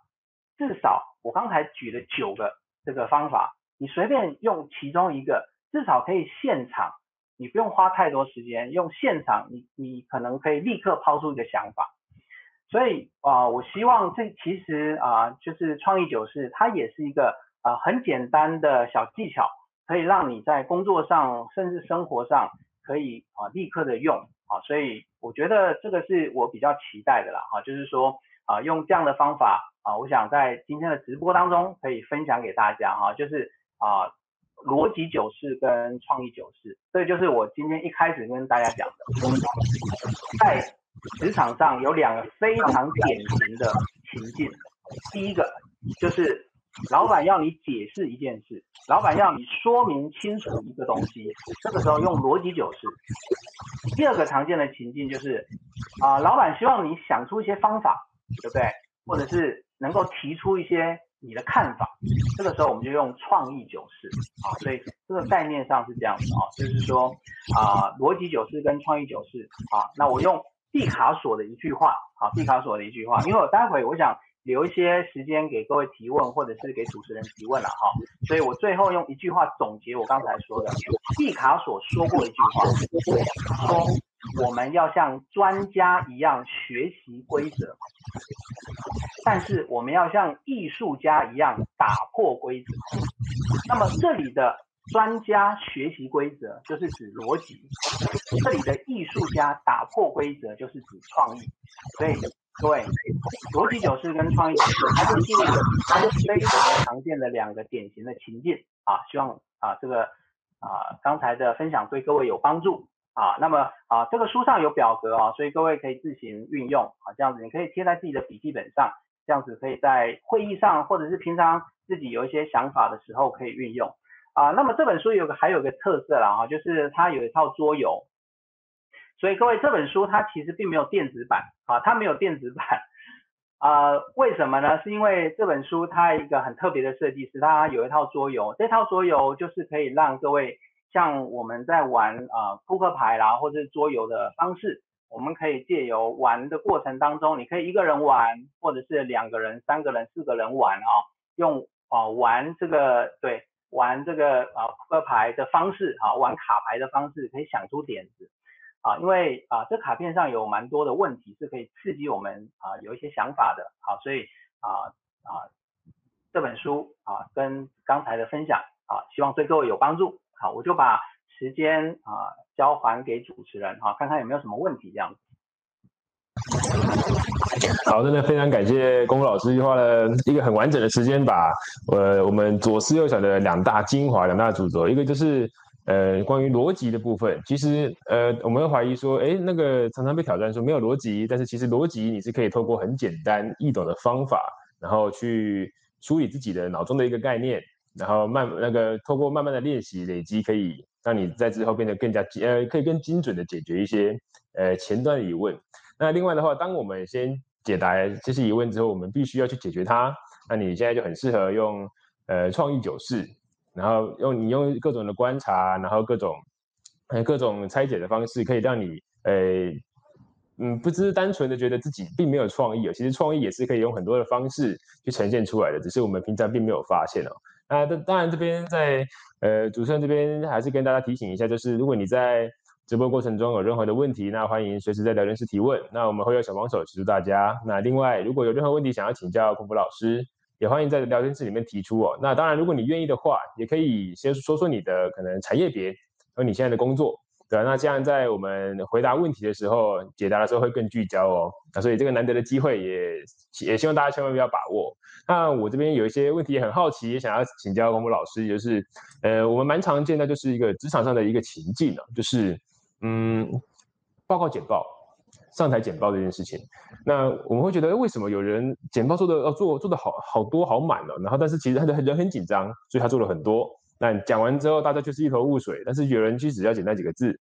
至少我刚才举了九个这个方法，你随便用其中一个，至少可以现场，你不用花太多时间，用现场，你你可能可以立刻抛出一个想法。所以啊，我希望这其实啊，就是创意九式，它也是一个啊很简单的小技巧。可以让你在工作上，甚至生活上，可以啊立刻的用啊，所以我觉得这个是我比较期待的啦哈，就是说啊用这样的方法啊，我想在今天的直播当中可以分享给大家哈，就是啊逻辑九式跟创意九式，这就是我今天一开始跟大家讲的，在职场上有两个非常典型的情境，第一个就是。老板要你解释一件事，老板要你说明清楚一个东西，这个时候用逻辑九式。第二个常见的情境就是，啊，老板希望你想出一些方法，对不对？或者是能够提出一些你的看法，这个时候我们就用创意九式啊。所以这个概念上是这样子啊，就是说啊，逻辑九式跟创意九式啊。那我用毕卡索的一句话好，毕卡索的一句话，因为我待会我想。留一些时间给各位提问，或者是给主持人提问了哈。所以我最后用一句话总结我刚才说的。毕卡索说过一句话，说我们要像专家一样学习规则，但是我们要像艺术家一样打破规则。那么这里的专家学习规则就是指逻辑，这里的艺术家打破规则就是指创意。所以。各位，逻辑九式跟创意九式，它就是一个它就是非常常见的两个典型的情境啊。希望啊这个啊刚才的分享对各位有帮助啊。那么啊这个书上有表格啊，所以各位可以自行运用啊。这样子你可以贴在自己的笔记本上，这样子可以在会议上或者是平常自己有一些想法的时候可以运用啊。那么这本书有个还有个特色啦哈，就是它有一套桌游。所以各位，这本书它其实并没有电子版啊，它没有电子版啊，为什么呢？是因为这本书它一个很特别的设计是它有一套桌游，这套桌游就是可以让各位像我们在玩啊扑克牌啦，或者是桌游的方式，我们可以借由玩的过程当中，你可以一个人玩，或者是两个人、三个人、四个人玩啊，用啊玩这个对玩这个啊扑克牌的方式啊，玩卡牌的方式，可以想出点子。啊，因为啊，这卡片上有蛮多的问题是可以刺激我们啊有一些想法的，好，所以啊啊这本书啊跟刚才的分享啊，希望对各位有帮助。好，我就把时间啊交还给主持人，好，看看有没有什么问题这样子。好，真的非常感谢龚老师花了一个很完整的时间，把呃我们左思右想的两大精华、两大主轴，一个就是呃关于逻辑的部分。其实呃我们会怀疑说，哎，那个常常被挑战说没有逻辑，但是其实逻辑你是可以透过很简单易懂的方法，然后去梳理自己的脑中的一个概念，然后慢那个透过慢慢的练习累积，可以让你在之后变得更加呃可以更精准的解决一些呃前端的疑问。那另外的话，当我们先解答这些疑问之后，我们必须要去解决它。那你现在就很适合用呃创意九式，然后用你用各种的观察，然后各种各种拆解的方式，可以让你呃嗯不只是单纯的觉得自己并没有创意哦，其实创意也是可以用很多的方式去呈现出来的，只是我们平常并没有发现哦。那当当然这边在呃主持人这边还是跟大家提醒一下，就是如果你在直播过程中有任何的问题，那欢迎随时在聊天室提问。那我们会有小帮手协助大家。那另外，如果有任何问题想要请教空福老师，也欢迎在聊天室里面提出哦。那当然，如果你愿意的话，也可以先说说你的可能产业别和你现在的工作，对那这样在我们回答问题的时候，解答的时候会更聚焦哦。那所以这个难得的机会，也也希望大家千万不要把握。那我这边有一些问题也很好奇，也想要请教空福老师，就是呃，我们蛮常见的就是一个职场上的一个情境啊，就是。嗯，报告简报，上台简报这件事情，那我们会觉得，为什么有人简报做的要做做的好好多好满了，然后但是其实他的人很紧张，所以他做了很多。那讲完之后，大家就是一头雾水。但是有人其实只要简单几个字，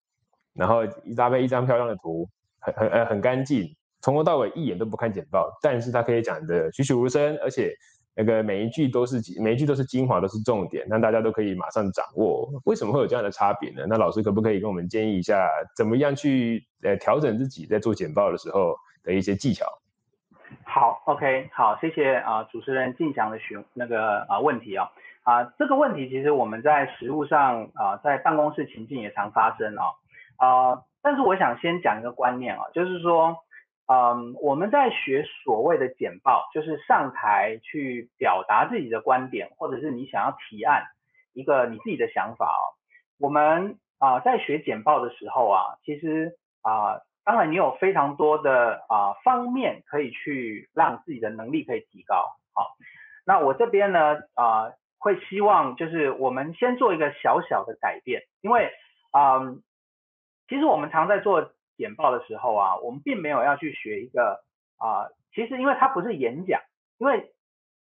然后一搭配一张漂亮的图，很很呃很干净，从头到尾一眼都不看简报，但是他可以讲的栩栩如生，而且。那个每一句都是每一句都是精华，都是重点，那大家都可以马上掌握。为什么会有这样的差别呢？那老师可不可以跟我们建议一下，怎么样去呃调整自己在做简报的时候的一些技巧？好，OK，好，谢谢啊，主持人静祥的询那个啊问题啊啊这个问题其实我们在实务上啊在办公室情境也常发生啊啊，但是我想先讲一个观念啊，就是说。嗯，我们在学所谓的简报，就是上台去表达自己的观点，或者是你想要提案一个你自己的想法哦。我们啊在学简报的时候啊，其实啊，当然你有非常多的啊方面可以去让自己的能力可以提高。好，那我这边呢啊会希望就是我们先做一个小小的改变，因为嗯，其实我们常在做。简报的时候啊，我们并没有要去学一个啊，其实因为它不是演讲，因为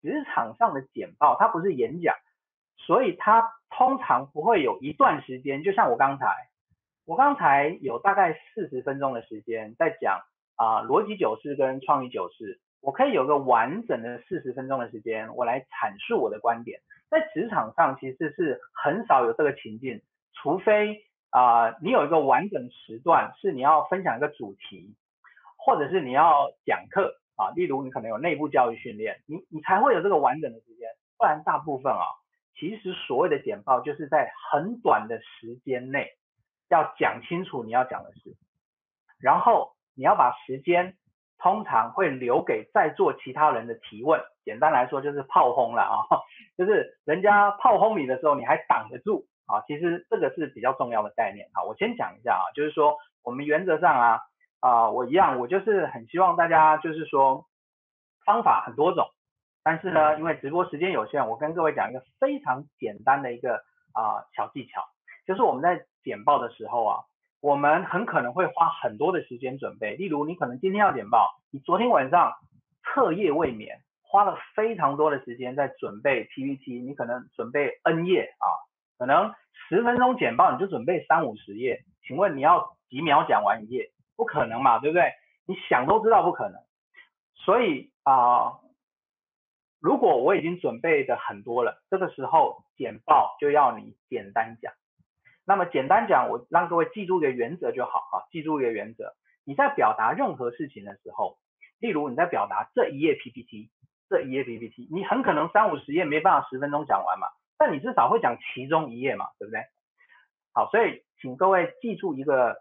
职场上的简报它不是演讲，所以它通常不会有一段时间，就像我刚才，我刚才有大概四十分钟的时间在讲啊逻辑九式跟创意九式，我可以有个完整的四十分钟的时间，我来阐述我的观点。在职场上其实是很少有这个情境，除非。啊，你有一个完整时段是你要分享一个主题，或者是你要讲课啊，例如你可能有内部教育训练，你你才会有这个完整的时间，不然大部分啊，其实所谓的简报就是在很短的时间内要讲清楚你要讲的事，然后你要把时间通常会留给在座其他人的提问，简单来说就是炮轰了啊，就是人家炮轰你的时候，你还挡得住。啊，其实这个是比较重要的概念啊。我先讲一下啊，就是说我们原则上啊，啊，我一样，我就是很希望大家就是说方法很多种，但是呢，因为直播时间有限，我跟各位讲一个非常简单的一个啊小技巧，就是我们在简报的时候啊，我们很可能会花很多的时间准备。例如，你可能今天要简报，你昨天晚上彻夜未眠，花了非常多的时间在准备 PPT，你可能准备 N 页啊。可能十分钟简报你就准备三五十页，请问你要几秒讲完一页？不可能嘛，对不对？你想都知道不可能。所以啊，如果我已经准备的很多了，这个时候简报就要你简单讲。那么简单讲，我让各位记住一个原则就好啊，记住一个原则。你在表达任何事情的时候，例如你在表达这一页 PPT，这一页 PPT，你很可能三五十页没办法十分钟讲完嘛。但你至少会讲其中一页嘛，对不对？好，所以请各位记住一个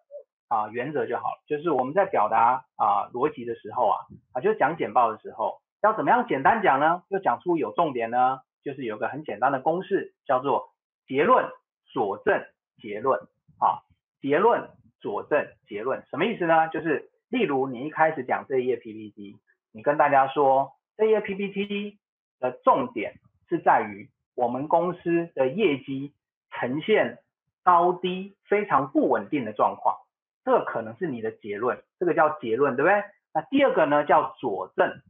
啊原则就好了，就是我们在表达啊逻辑的时候啊，啊就是讲简报的时候，要怎么样简单讲呢？就讲出有重点呢？就是有个很简单的公式，叫做结论佐证结论啊，结论佐证结论什么意思呢？就是例如你一开始讲这一页 PPT，你跟大家说这一页 PPT 的重点是在于我们公司的业绩呈现高低非常不稳定的状况，这个可能是你的结论，这个叫结论，对不对？那第二个呢叫佐证，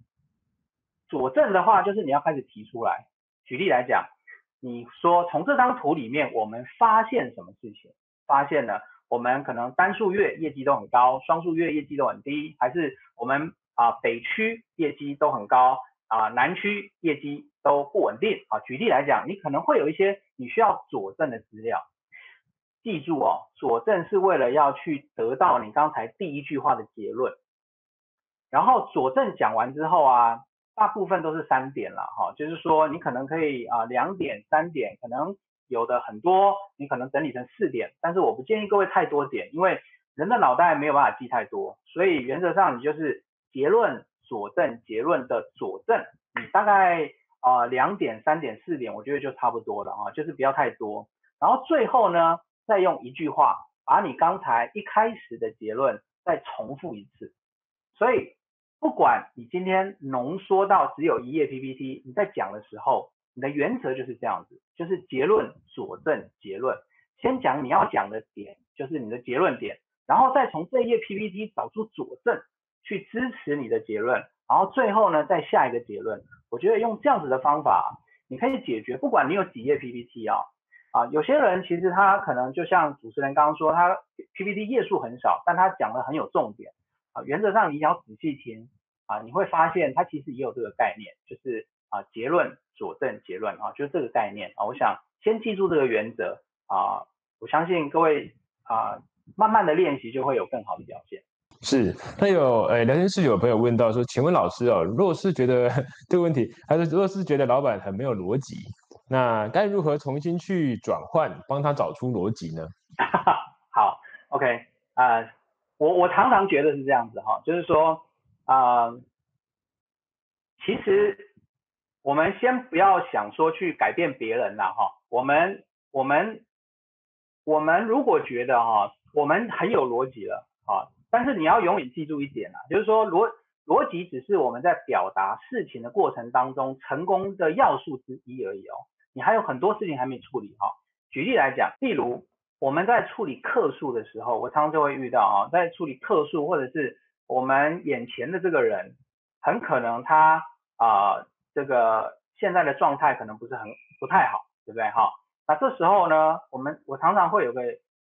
佐证的话就是你要开始提出来，举例来讲，你说从这张图里面我们发现什么事情？发现了我们可能单数月业绩都很高，双数月业绩都很低，还是我们啊北区业绩都很高啊南区业绩都不稳定啊？举例来讲，你可能会有一些你需要佐证的资料。记住哦，佐证是为了要去得到你刚才第一句话的结论。然后佐证讲完之后啊，大部分都是三点了哈，就是说你可能可以啊两点、三点，可能有的很多，你可能整理成四点，但是我不建议各位太多点，因为人的脑袋没有办法记太多，所以原则上你就是结论佐证结论的佐证，你大概啊两点、三点、四点，我觉得就差不多了啊，就是不要太多。然后最后呢，再用一句话把你刚才一开始的结论再重复一次，所以。不管你今天浓缩到只有一页 PPT，你在讲的时候，你的原则就是这样子，就是结论佐证结论，先讲你要讲的点，就是你的结论点，然后再从这一页 PPT 找出佐证去支持你的结论，然后最后呢再下一个结论。我觉得用这样子的方法，你可以解决，不管你有几页 PPT 啊，啊，有些人其实他可能就像主持人刚刚说，他 PPT 页数很少，但他讲的很有重点啊。原则上你要仔细听啊，你会发现他其实也有这个概念，就是啊结论佐证结论啊，就是这个概念啊。我想先记住这个原则啊，我相信各位啊慢慢的练习就会有更好的表现。是，那有呃聊天室有朋友问到说，请问老师哦，如果是觉得这个问题，还是如果是觉得老板很没有逻辑，那该如何重新去转换，帮他找出逻辑呢？好，OK 啊。我我常常觉得是这样子哈，就是说啊，其实我们先不要想说去改变别人了哈，我们我们我们如果觉得哈，我们很有逻辑了啊，但是你要永远记住一点啊，就是说逻逻辑只是我们在表达事情的过程当中成功的要素之一而已哦，你还有很多事情还没处理哈。举例来讲，例如。我们在处理客诉的时候，我常常就会遇到啊，在处理客诉或者是我们眼前的这个人，很可能他啊这个现在的状态可能不是很不太好，对不对哈？那这时候呢，我们我常常会有个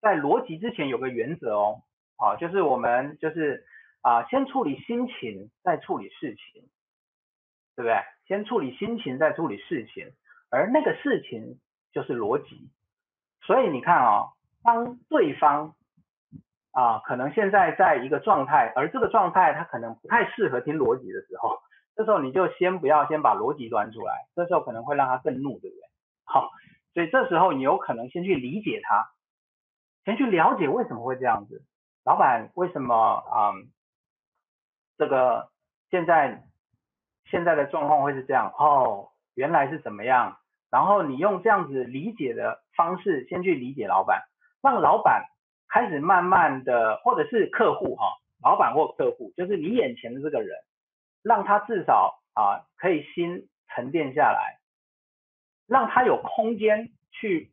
在逻辑之前有个原则哦，好，就是我们就是啊先处理心情，再处理事情，对不对？先处理心情，再处理事情，而那个事情就是逻辑。所以你看啊。当对方啊，可能现在在一个状态，而这个状态他可能不太适合听逻辑的时候，这时候你就先不要先把逻辑端出来，这时候可能会让他更怒，对不对？好，所以这时候你有可能先去理解他，先去了解为什么会这样子，老板为什么啊？这个现在现在的状况会是这样哦，原来是怎么样？然后你用这样子理解的方式，先去理解老板。让老板开始慢慢的，或者是客户哈，老板或客户，就是你眼前的这个人，让他至少啊可以心沉淀下来，让他有空间去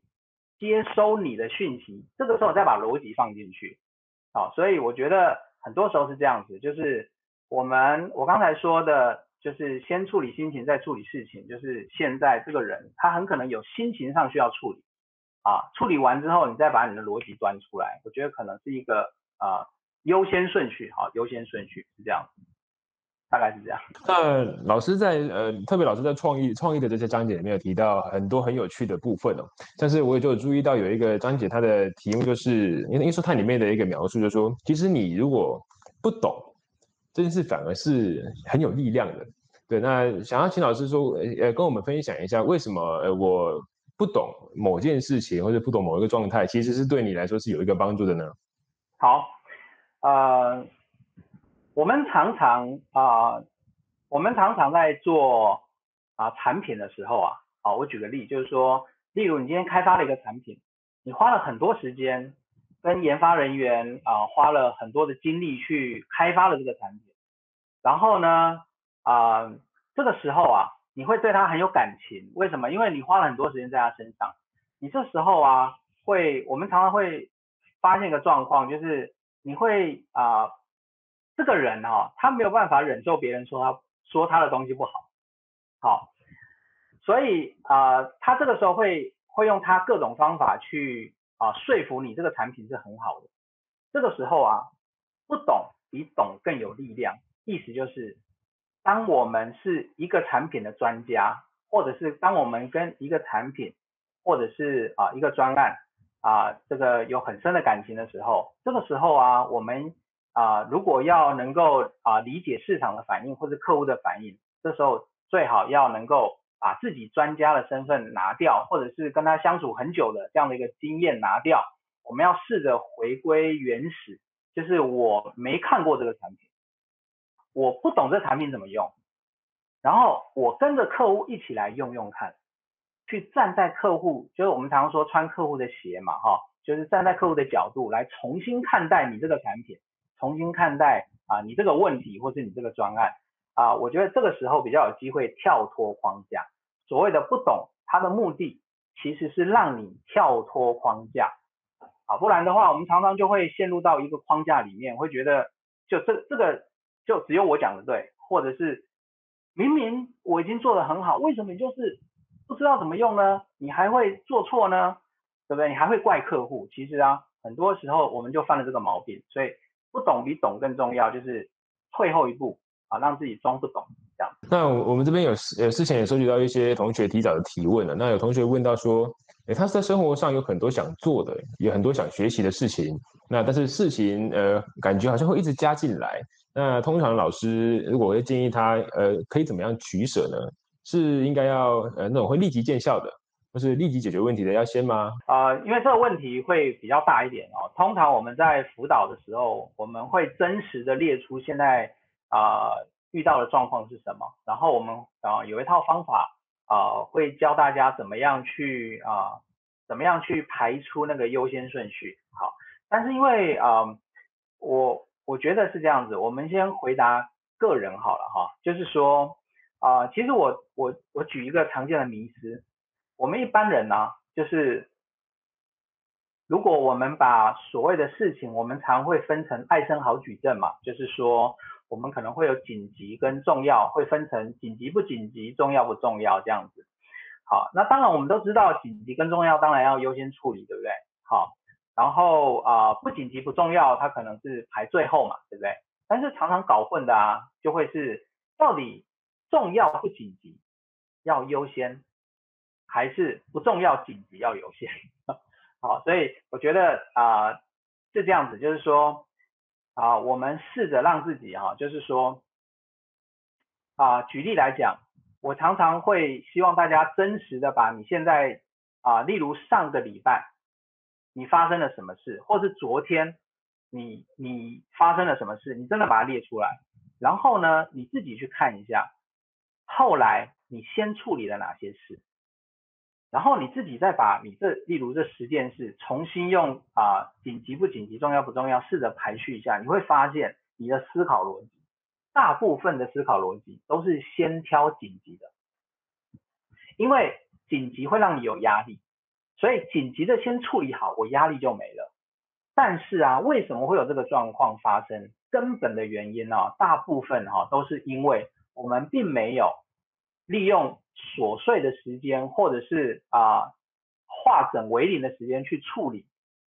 接收你的讯息，这个时候再把逻辑放进去，好，所以我觉得很多时候是这样子，就是我们我刚才说的，就是先处理心情，再处理事情，就是现在这个人他很可能有心情上需要处理。啊，处理完之后，你再把你的逻辑端出来，我觉得可能是一个啊优先顺序，好，优先顺序是这样子，大概是这样。那老师在呃，特别老师在创意创意的这些章节里面有提到很多很有趣的部分哦，但是我也就注意到有一个章节，它的题目就是，因为因说它里面的一个描述就是说，其实你如果不懂这件事，反而是很有力量的。对，那想要请老师说，呃，跟我们分享一下为什么呃我。不懂某件事情或者不懂某一个状态，其实是对你来说是有一个帮助的呢。好，呃，我们常常啊，我们常常在做啊产品的时候啊，啊，我举个例，就是说，例如你今天开发了一个产品，你花了很多时间跟研发人员啊花了很多的精力去开发了这个产品，然后呢啊这个时候啊你会对他很有感情，为什么？因为你花了很多时间在他身上，你这时候啊会我们常常会发现一个状况，就是你会啊这个人哦他没有办法忍受别人说他说他的东西不好，好，所以啊他这个时候会会用他各种方法去。啊，说服你这个产品是很好的，这个时候啊，不懂比懂更有力量。意思就是，当我们是一个产品的专家，或者是当我们跟一个产品，或者是啊一个专案啊这个有很深的感情的时候，这个时候啊，我们啊如果要能够啊理解市场的反应或者客户的反应，这时候最好要能够。把自己专家的身份拿掉，或者是跟他相处很久的这样的一个经验拿掉，我们要试着回归原始，就是我没看过这个产品，我不懂这产品怎么用，然后我跟着客户一起来用用看，去站在客户，就是我们常常说穿客户的鞋嘛，哈，就是站在客户的角度来重新看待你这个产品，重新看待啊你这个问题或是你这个专案。啊，我觉得这个时候比较有机会跳脱框架。所谓的不懂，它的目的其实是让你跳脱框架。啊，不然的话，我们常常就会陷入到一个框架里面，会觉得就这这个就只有我讲的对，或者是明明我已经做得很好，为什么你就是不知道怎么用呢？你还会做错呢？对不对？你还会怪客户？其实啊，很多时候我们就犯了这个毛病。所以不懂比懂更重要，就是退后一步。啊，让自己装不懂这样。那我们这边有呃，之前也收集到一些同学提早的提问了。那有同学问到说，诶，他在生活上有很多想做的，有很多想学习的事情。那但是事情呃，感觉好像会一直加进来。那通常老师如果会建议他，呃，可以怎么样取舍呢？是应该要呃那种会立即见效的，或是立即解决问题的要先吗？啊，因为这个问题会比较大一点哦。通常我们在辅导的时候，我们会真实的列出现在。啊，遇到的状况是什么？然后我们啊有一套方法啊，会教大家怎么样去啊，怎么样去排出那个优先顺序。好，但是因为啊，我我觉得是这样子，我们先回答个人好了哈，就是说啊，其实我我我举一个常见的迷思，我们一般人呢，就是如果我们把所谓的事情，我们常会分成爱生好举证嘛，就是说。我们可能会有紧急跟重要，会分成紧急不紧急、重要不重要这样子。好，那当然我们都知道紧急跟重要当然要优先处理，对不对？好，然后啊不紧急不重要，它可能是排最后嘛，对不对？但是常常搞混的啊，就会是到底重要不紧急要优先，还是不重要紧急要优先？好，所以我觉得啊是这样子，就是说。啊，我们试着让自己哈，就是说，啊，举例来讲，我常常会希望大家真实的把你现在啊，例如上个礼拜你发生了什么事，或是昨天你你发生了什么事，你真的把它列出来，然后呢，你自己去看一下，后来你先处理了哪些事。然后你自己再把你这，例如这十件事，重新用啊紧急不紧急、重要不重要，试着排序一下，你会发现你的思考逻辑，大部分的思考逻辑都是先挑紧急的，因为紧急会让你有压力，所以紧急的先处理好，我压力就没了。但是啊，为什么会有这个状况发生？根本的原因呢，大部分哈都是因为我们并没有利用。琐碎的时间，或者是啊化整为零的时间去处理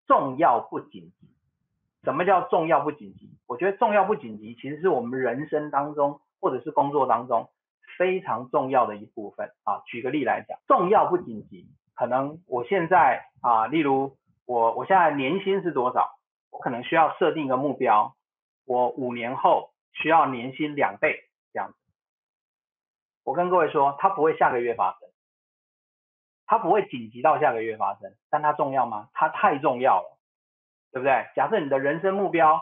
重要不紧急。什么叫重要不紧急？我觉得重要不紧急其实是我们人生当中或者是工作当中非常重要的一部分啊。举个例来讲，重要不紧急，可能我现在啊，例如我我现在年薪是多少？我可能需要设定一个目标，我五年后需要年薪两倍。我跟各位说，它不会下个月发生，它不会紧急到下个月发生，但它重要吗？它太重要了，对不对？假设你的人生目标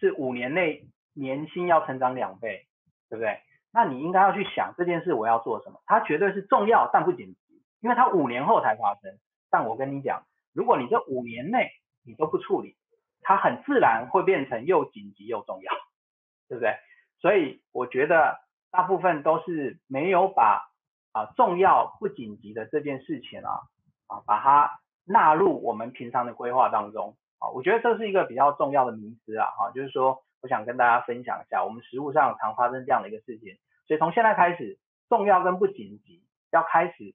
是五年内年薪要成长两倍，对不对？那你应该要去想这件事我要做什么？它绝对是重要但不紧急，因为它五年后才发生。但我跟你讲，如果你这五年内你都不处理，它很自然会变成又紧急又重要，对不对？所以我觉得大部分都是没有把啊重要不紧急的这件事情啊啊把它纳入我们平常的规划当中啊，我觉得这是一个比较重要的迷思啊哈，就是说我想跟大家分享一下，我们实务上常发生这样的一个事情，所以从现在开始，重要跟不紧急要开始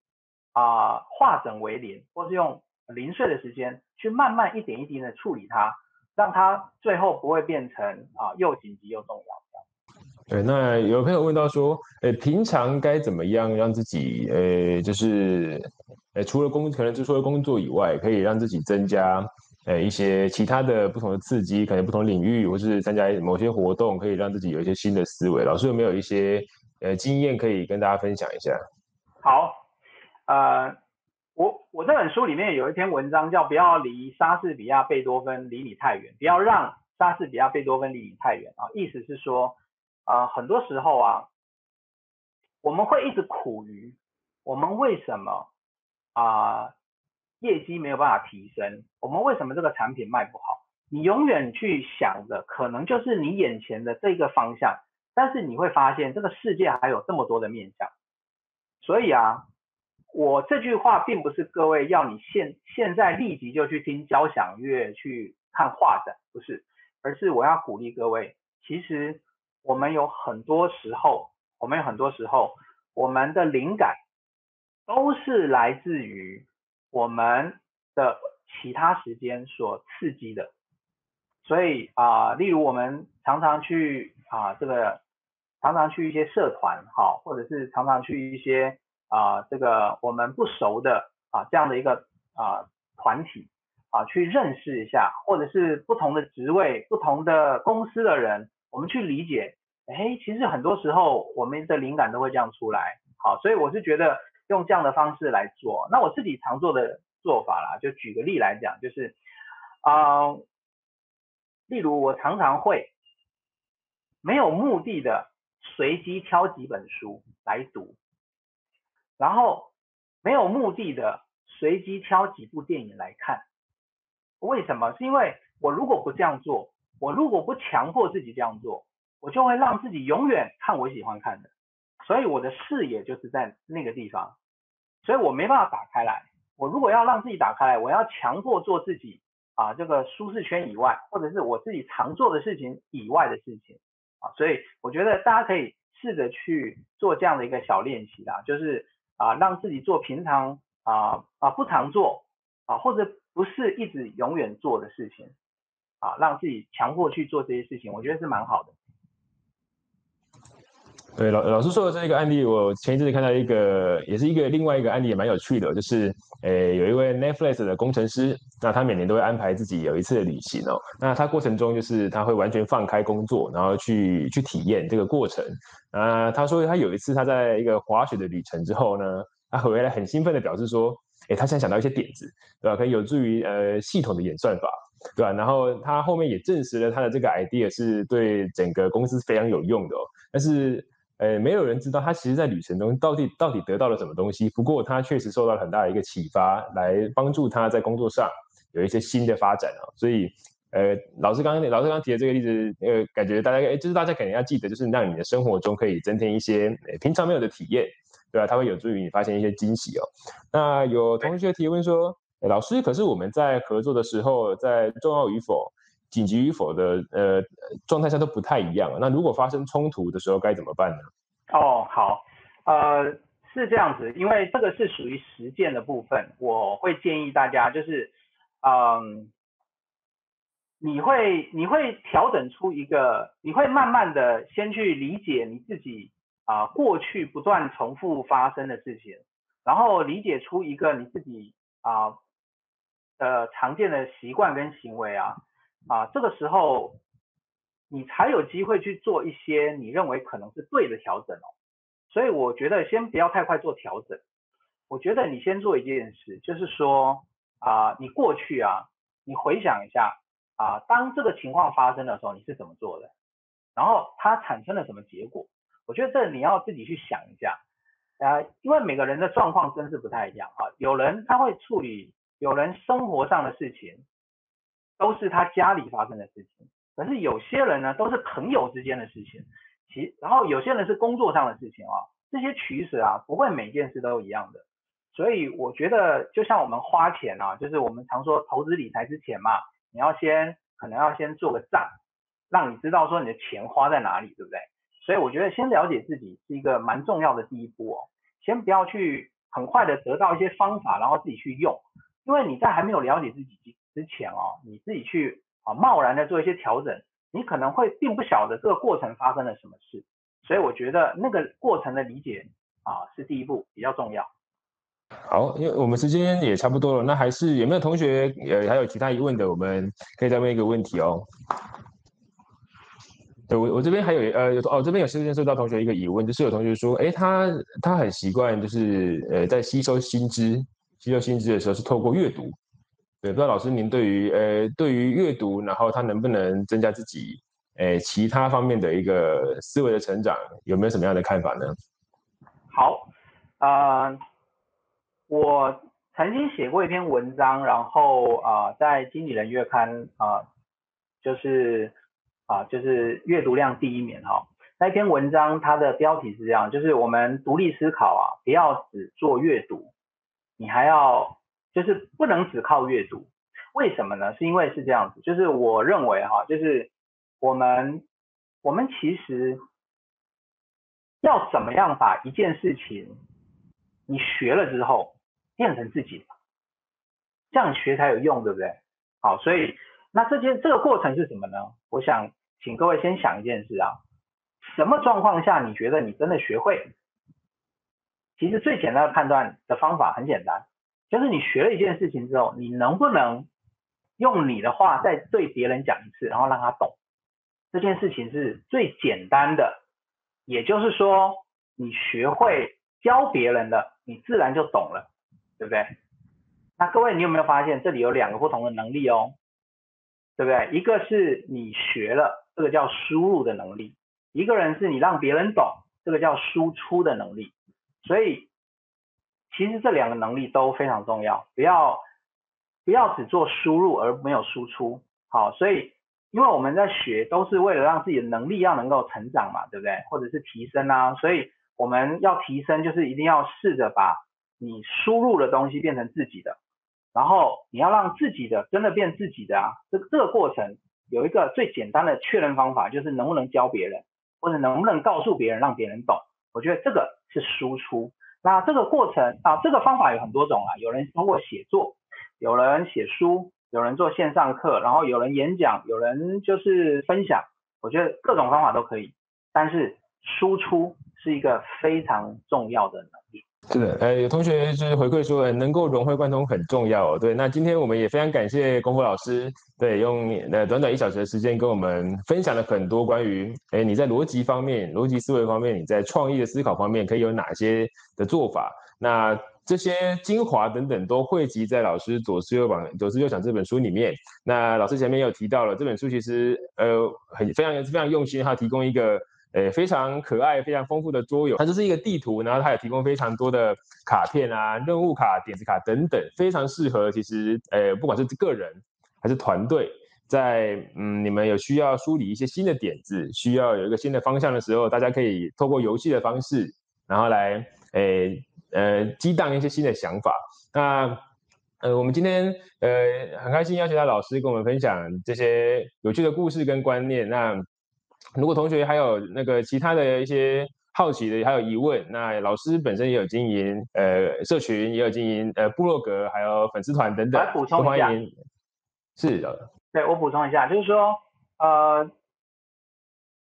啊化整为零，或是用零碎的时间去慢慢一点一滴的处理它，让它最后不会变成啊又紧急又重要。对，那有朋友问到说，呃，平常该怎么样让自己，呃，就是，呃，除了工，可能就除了工作以外，可以让自己增加，呃，一些其他的不同的刺激，可能不同领域，或是参加某些活动，可以让自己有一些新的思维。老师有没有一些，呃，经验可以跟大家分享一下？好，呃，我我这本书里面有一篇文章叫“不要离莎士比亚、贝多芬离你太远”，不要让莎士比亚、贝多芬离你太远啊，意思是说。啊，很多时候啊，我们会一直苦于我们为什么啊业绩没有办法提升，我们为什么这个产品卖不好？你永远去想着可能就是你眼前的这个方向，但是你会发现这个世界还有这么多的面向。所以啊，我这句话并不是各位要你现现在立即就去听交响乐去看画展，不是，而是我要鼓励各位，其实。我们有很多时候，我们有很多时候，我们的灵感都是来自于我们的其他时间所刺激的。所以啊，例如我们常常去啊，这个常常去一些社团，哈，或者是常常去一些啊，这个我们不熟的啊这样的一个啊团体啊，去认识一下，或者是不同的职位、不同的公司的人。我们去理解，哎，其实很多时候我们的灵感都会这样出来。好，所以我是觉得用这样的方式来做。那我自己常做的做法啦，就举个例来讲，就是啊，例如我常常会没有目的的随机挑几本书来读，然后没有目的的随机挑几部电影来看。为什么？是因为我如果不这样做。我如果不强迫自己这样做，我就会让自己永远看我喜欢看的，所以我的视野就是在那个地方，所以我没办法打开来。我如果要让自己打开来，我要强迫做自己啊这个舒适圈以外，或者是我自己常做的事情以外的事情啊。所以我觉得大家可以试着去做这样的一个小练习啦，就是啊让自己做平常啊啊不常做啊或者不是一直永远做的事情。啊，让自己强迫去做这些事情，我觉得是蛮好的。对老老师说的这一个案例，我前一阵子看到一个，也是一个另外一个案例，也蛮有趣的，就是诶，有一位 Netflix 的工程师，那他每年都会安排自己有一次的旅行哦。那他过程中就是他会完全放开工作，然后去去体验这个过程。啊，他说他有一次他在一个滑雪的旅程之后呢，他回来很兴奋的表示说，诶，他现在想到一些点子，对吧？可以有助于呃系统的演算法。对吧？然后他后面也证实了他的这个 idea 是对整个公司非常有用的哦。但是，呃，没有人知道他其实在旅程中到底到底得到了什么东西。不过他确实受到了很大的一个启发，来帮助他在工作上有一些新的发展哦。所以，呃，老师刚刚老师刚提的这个例子，呃，感觉大家哎，就是大家肯定要记得，就是让你的生活中可以增添一些平常没有的体验，对吧？它会有助于你发现一些惊喜哦。那有同学提问说。老师，可是我们在合作的时候，在重要与否、紧急与否的呃状态下都不太一样。那如果发生冲突的时候该怎么办呢？哦，好，呃，是这样子，因为这个是属于实践的部分，我会建议大家就是，嗯，你会你会调整出一个，你会慢慢的先去理解你自己啊过去不断重复发生的事情，然后理解出一个你自己啊。呃常见的习惯跟行为啊，啊，这个时候你才有机会去做一些你认为可能是对的调整哦。所以我觉得先不要太快做调整。我觉得你先做一件事，就是说啊，你过去啊，你回想一下啊，当这个情况发生的时候，你是怎么做的？然后它产生了什么结果？我觉得这你要自己去想一下啊，因为每个人的状况真是不太一样啊。有人他会处理。有人生活上的事情都是他家里发生的事情，可是有些人呢都是朋友之间的事情，其然后有些人是工作上的事情啊，这些取舍啊不会每件事都一样的，所以我觉得就像我们花钱啊，就是我们常说投资理财之前嘛，你要先可能要先做个账，让你知道说你的钱花在哪里，对不对？所以我觉得先了解自己是一个蛮重要的第一步哦，先不要去很快的得到一些方法，然后自己去用，因为你在还没有了解自己之前哦，你自己去啊贸然的做一些调整，你可能会并不晓得这个过程发生了什么事，所以我觉得那个过程的理解啊是第一步比较重要。好，因为我们时间也差不多了，那还是有没有同学呃还有其他疑问的，我们可以再问一个问题哦。对我我这边还有呃有哦这边有先收到同学一个疑问，就是有同学说，哎他他很习惯就是呃在吸收新知吸收新知的时候是透过阅读，对，不知道老师您对于呃对于阅读，然后他能不能增加自己诶其他方面的一个思维的成长，有没有什么样的看法呢？好，啊，我曾经写过一篇文章，然后啊在经理人月刊啊就是。啊，就是阅读量第一名哈。那篇文章它的标题是这样，就是我们独立思考啊，不要只做阅读，你还要就是不能只靠阅读。为什么呢？是因为是这样子，就是我认为哈，就是我们我们其实要怎么样把一件事情你学了之后变成自己的，这样学才有用，对不对？好，所以。那这件这个过程是什么呢？我想请各位先想一件事啊，什么状况下你觉得你真的学会？其实最简单的判断的方法很简单，就是你学了一件事情之后，你能不能用你的话再对别人讲一次，然后让他懂。这件事情是最简单的，也就是说，你学会教别人了，你自然就懂了，对不对？那各位，你有没有发现这里有两个不同的能力哦？对不对？一个是你学了，这个叫输入的能力；一个人是你让别人懂，这个叫输出的能力。所以，其实这两个能力都非常重要，不要不要只做输入而没有输出。好，所以因为我们在学都是为了让自己的能力要能够成长嘛，对不对？或者是提升啊，所以我们要提升，就是一定要试着把你输入的东西变成自己的。然后你要让自己的真的变自己的啊，这这个过程有一个最简单的确认方法，就是能不能教别人，或者能不能告诉别人，让别人懂。我觉得这个是输出。那这个过程啊，这个方法有很多种啊，有人通过写作，有人写书，有人做线上课，然后有人演讲，有人就是分享。我觉得各种方法都可以，但是输出是一个非常重要的能。是的，呃，有同学就是回馈说，能够融会贯通很重要。哦对，那今天我们也非常感谢功夫老师，对，用呃短短一小时的时间跟我们分享了很多关于，哎，你在逻辑方面、逻辑思维方面，你在创意的思考方面可以有哪些的做法？那这些精华等等都汇集在老师左思右想左思右想这本书里面。那老师前面也有提到了，这本书其实呃很非常非常用心，他提供一个。诶，非常可爱、非常丰富的桌游，它就是一个地图，然后它也提供非常多的卡片啊、任务卡、点子卡等等，非常适合其实，诶，不管是个人还是团队，在嗯，你们有需要梳理一些新的点子，需要有一个新的方向的时候，大家可以透过游戏的方式，然后来诶呃激荡一些新的想法。那呃，我们今天呃很开心邀请到老师跟我们分享这些有趣的故事跟观念。那如果同学还有那个其他的一些好奇的，还有疑问，那老师本身也有经营呃社群，也有经营呃部落格，还有粉丝团等等。来补充一下，是的，对我补充一下，就是说呃，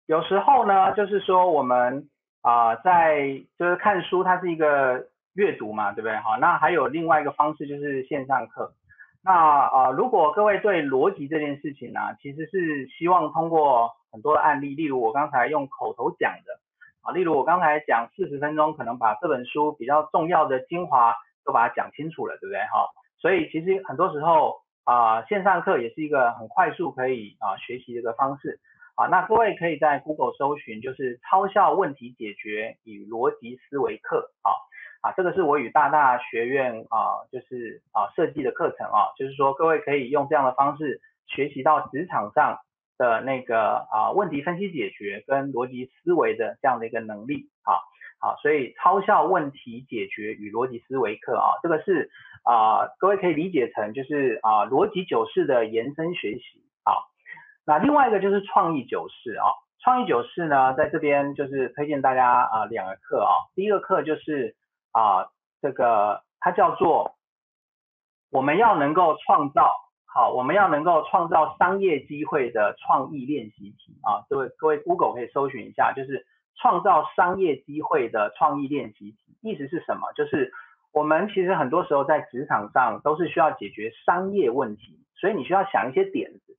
有时候呢，就是说我们啊在就是看书，它是一个阅读嘛，对不对？好，那还有另外一个方式就是线上课。那啊，如果各位对逻辑这件事情呢，其实是希望通过很多的案例，例如我刚才用口头讲的啊，例如我刚才讲四十分钟，可能把这本书比较重要的精华都把它讲清楚了，对不对？哈，所以其实很多时候啊，线上课也是一个很快速可以啊学习的一个方式啊。那各位可以在 Google 搜寻，就是超效问题解决与逻辑思维课啊。啊，这个是我与大大学院啊，就是啊设计的课程啊，就是说各位可以用这样的方式学习到职场上的那个啊问题分析解决跟逻辑思维的这样的一个能力，好，好，所以超效问题解决与逻辑思维课啊，这个是啊各位可以理解成就是啊逻辑九式的延伸学习，好，那另外一个就是创意九式啊，创意九式呢在这边就是推荐大家啊两个课啊，第一个课就是啊这个它叫做我们要能够创造。好，我们要能够创造商业机会的创意练习题啊，各位各位 Google 可以搜寻一下，就是创造商业机会的创意练习题，意思是什么？就是我们其实很多时候在职场上都是需要解决商业问题，所以你需要想一些点子，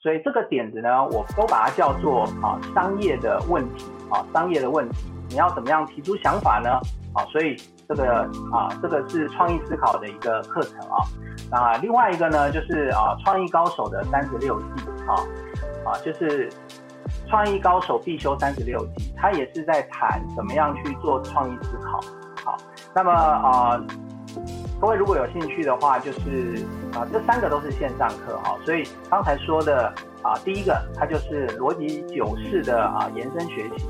所以这个点子呢，我都把它叫做啊商业的问题啊商业的问题，你要怎么样提出想法呢？啊，所以这个啊这个是创意思考的一个课程啊。那另外一个呢，就是啊，创意高手的三十六计啊，啊，就是创意高手必修三十六计，它也是在谈怎么样去做创意思考。好，那么啊，各位如果有兴趣的话，就是啊，这三个都是线上课哈，所以刚才说的啊，第一个它就是逻辑九式的啊延伸学习，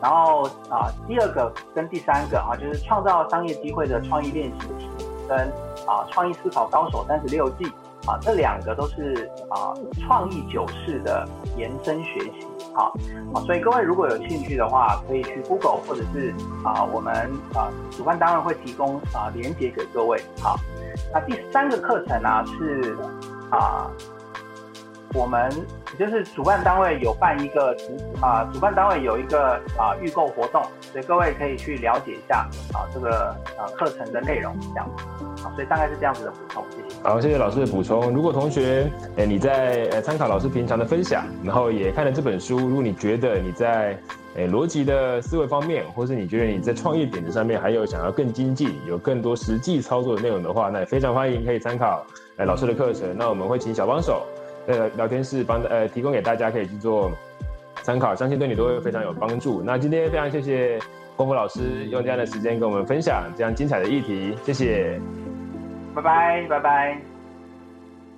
然后啊，第二个跟第三个啊，就是创造商业机会的创意练习题跟。啊，创意思考高手三十六计啊，这两个都是啊创意九式的延伸学习啊啊，所以各位如果有兴趣的话，可以去 Google 或者是啊我们啊主办单位会提供啊连接给各位好。那第三个课程呢是啊我们就是主办单位有办一个啊主办单位有一个啊预购活动，所以各位可以去了解一下啊这个啊课程的内容这样。所以大概是这样子的补充，谢谢。好，谢谢老师的补充。如果同学，哎，你在呃参考老师平常的分享，然后也看了这本书，如果你觉得你在哎逻辑的思维方面，或是你觉得你在创业点子上面还有想要更精进、有更多实际操作的内容的话，那也非常欢迎可以参考哎老师的课程。那我们会请小帮手呃聊天室帮呃提供给大家可以去做参考，相信对你都会非常有帮助。那今天非常谢谢功夫老师用这样的时间跟我们分享这样精彩的议题，谢谢。拜拜，拜拜。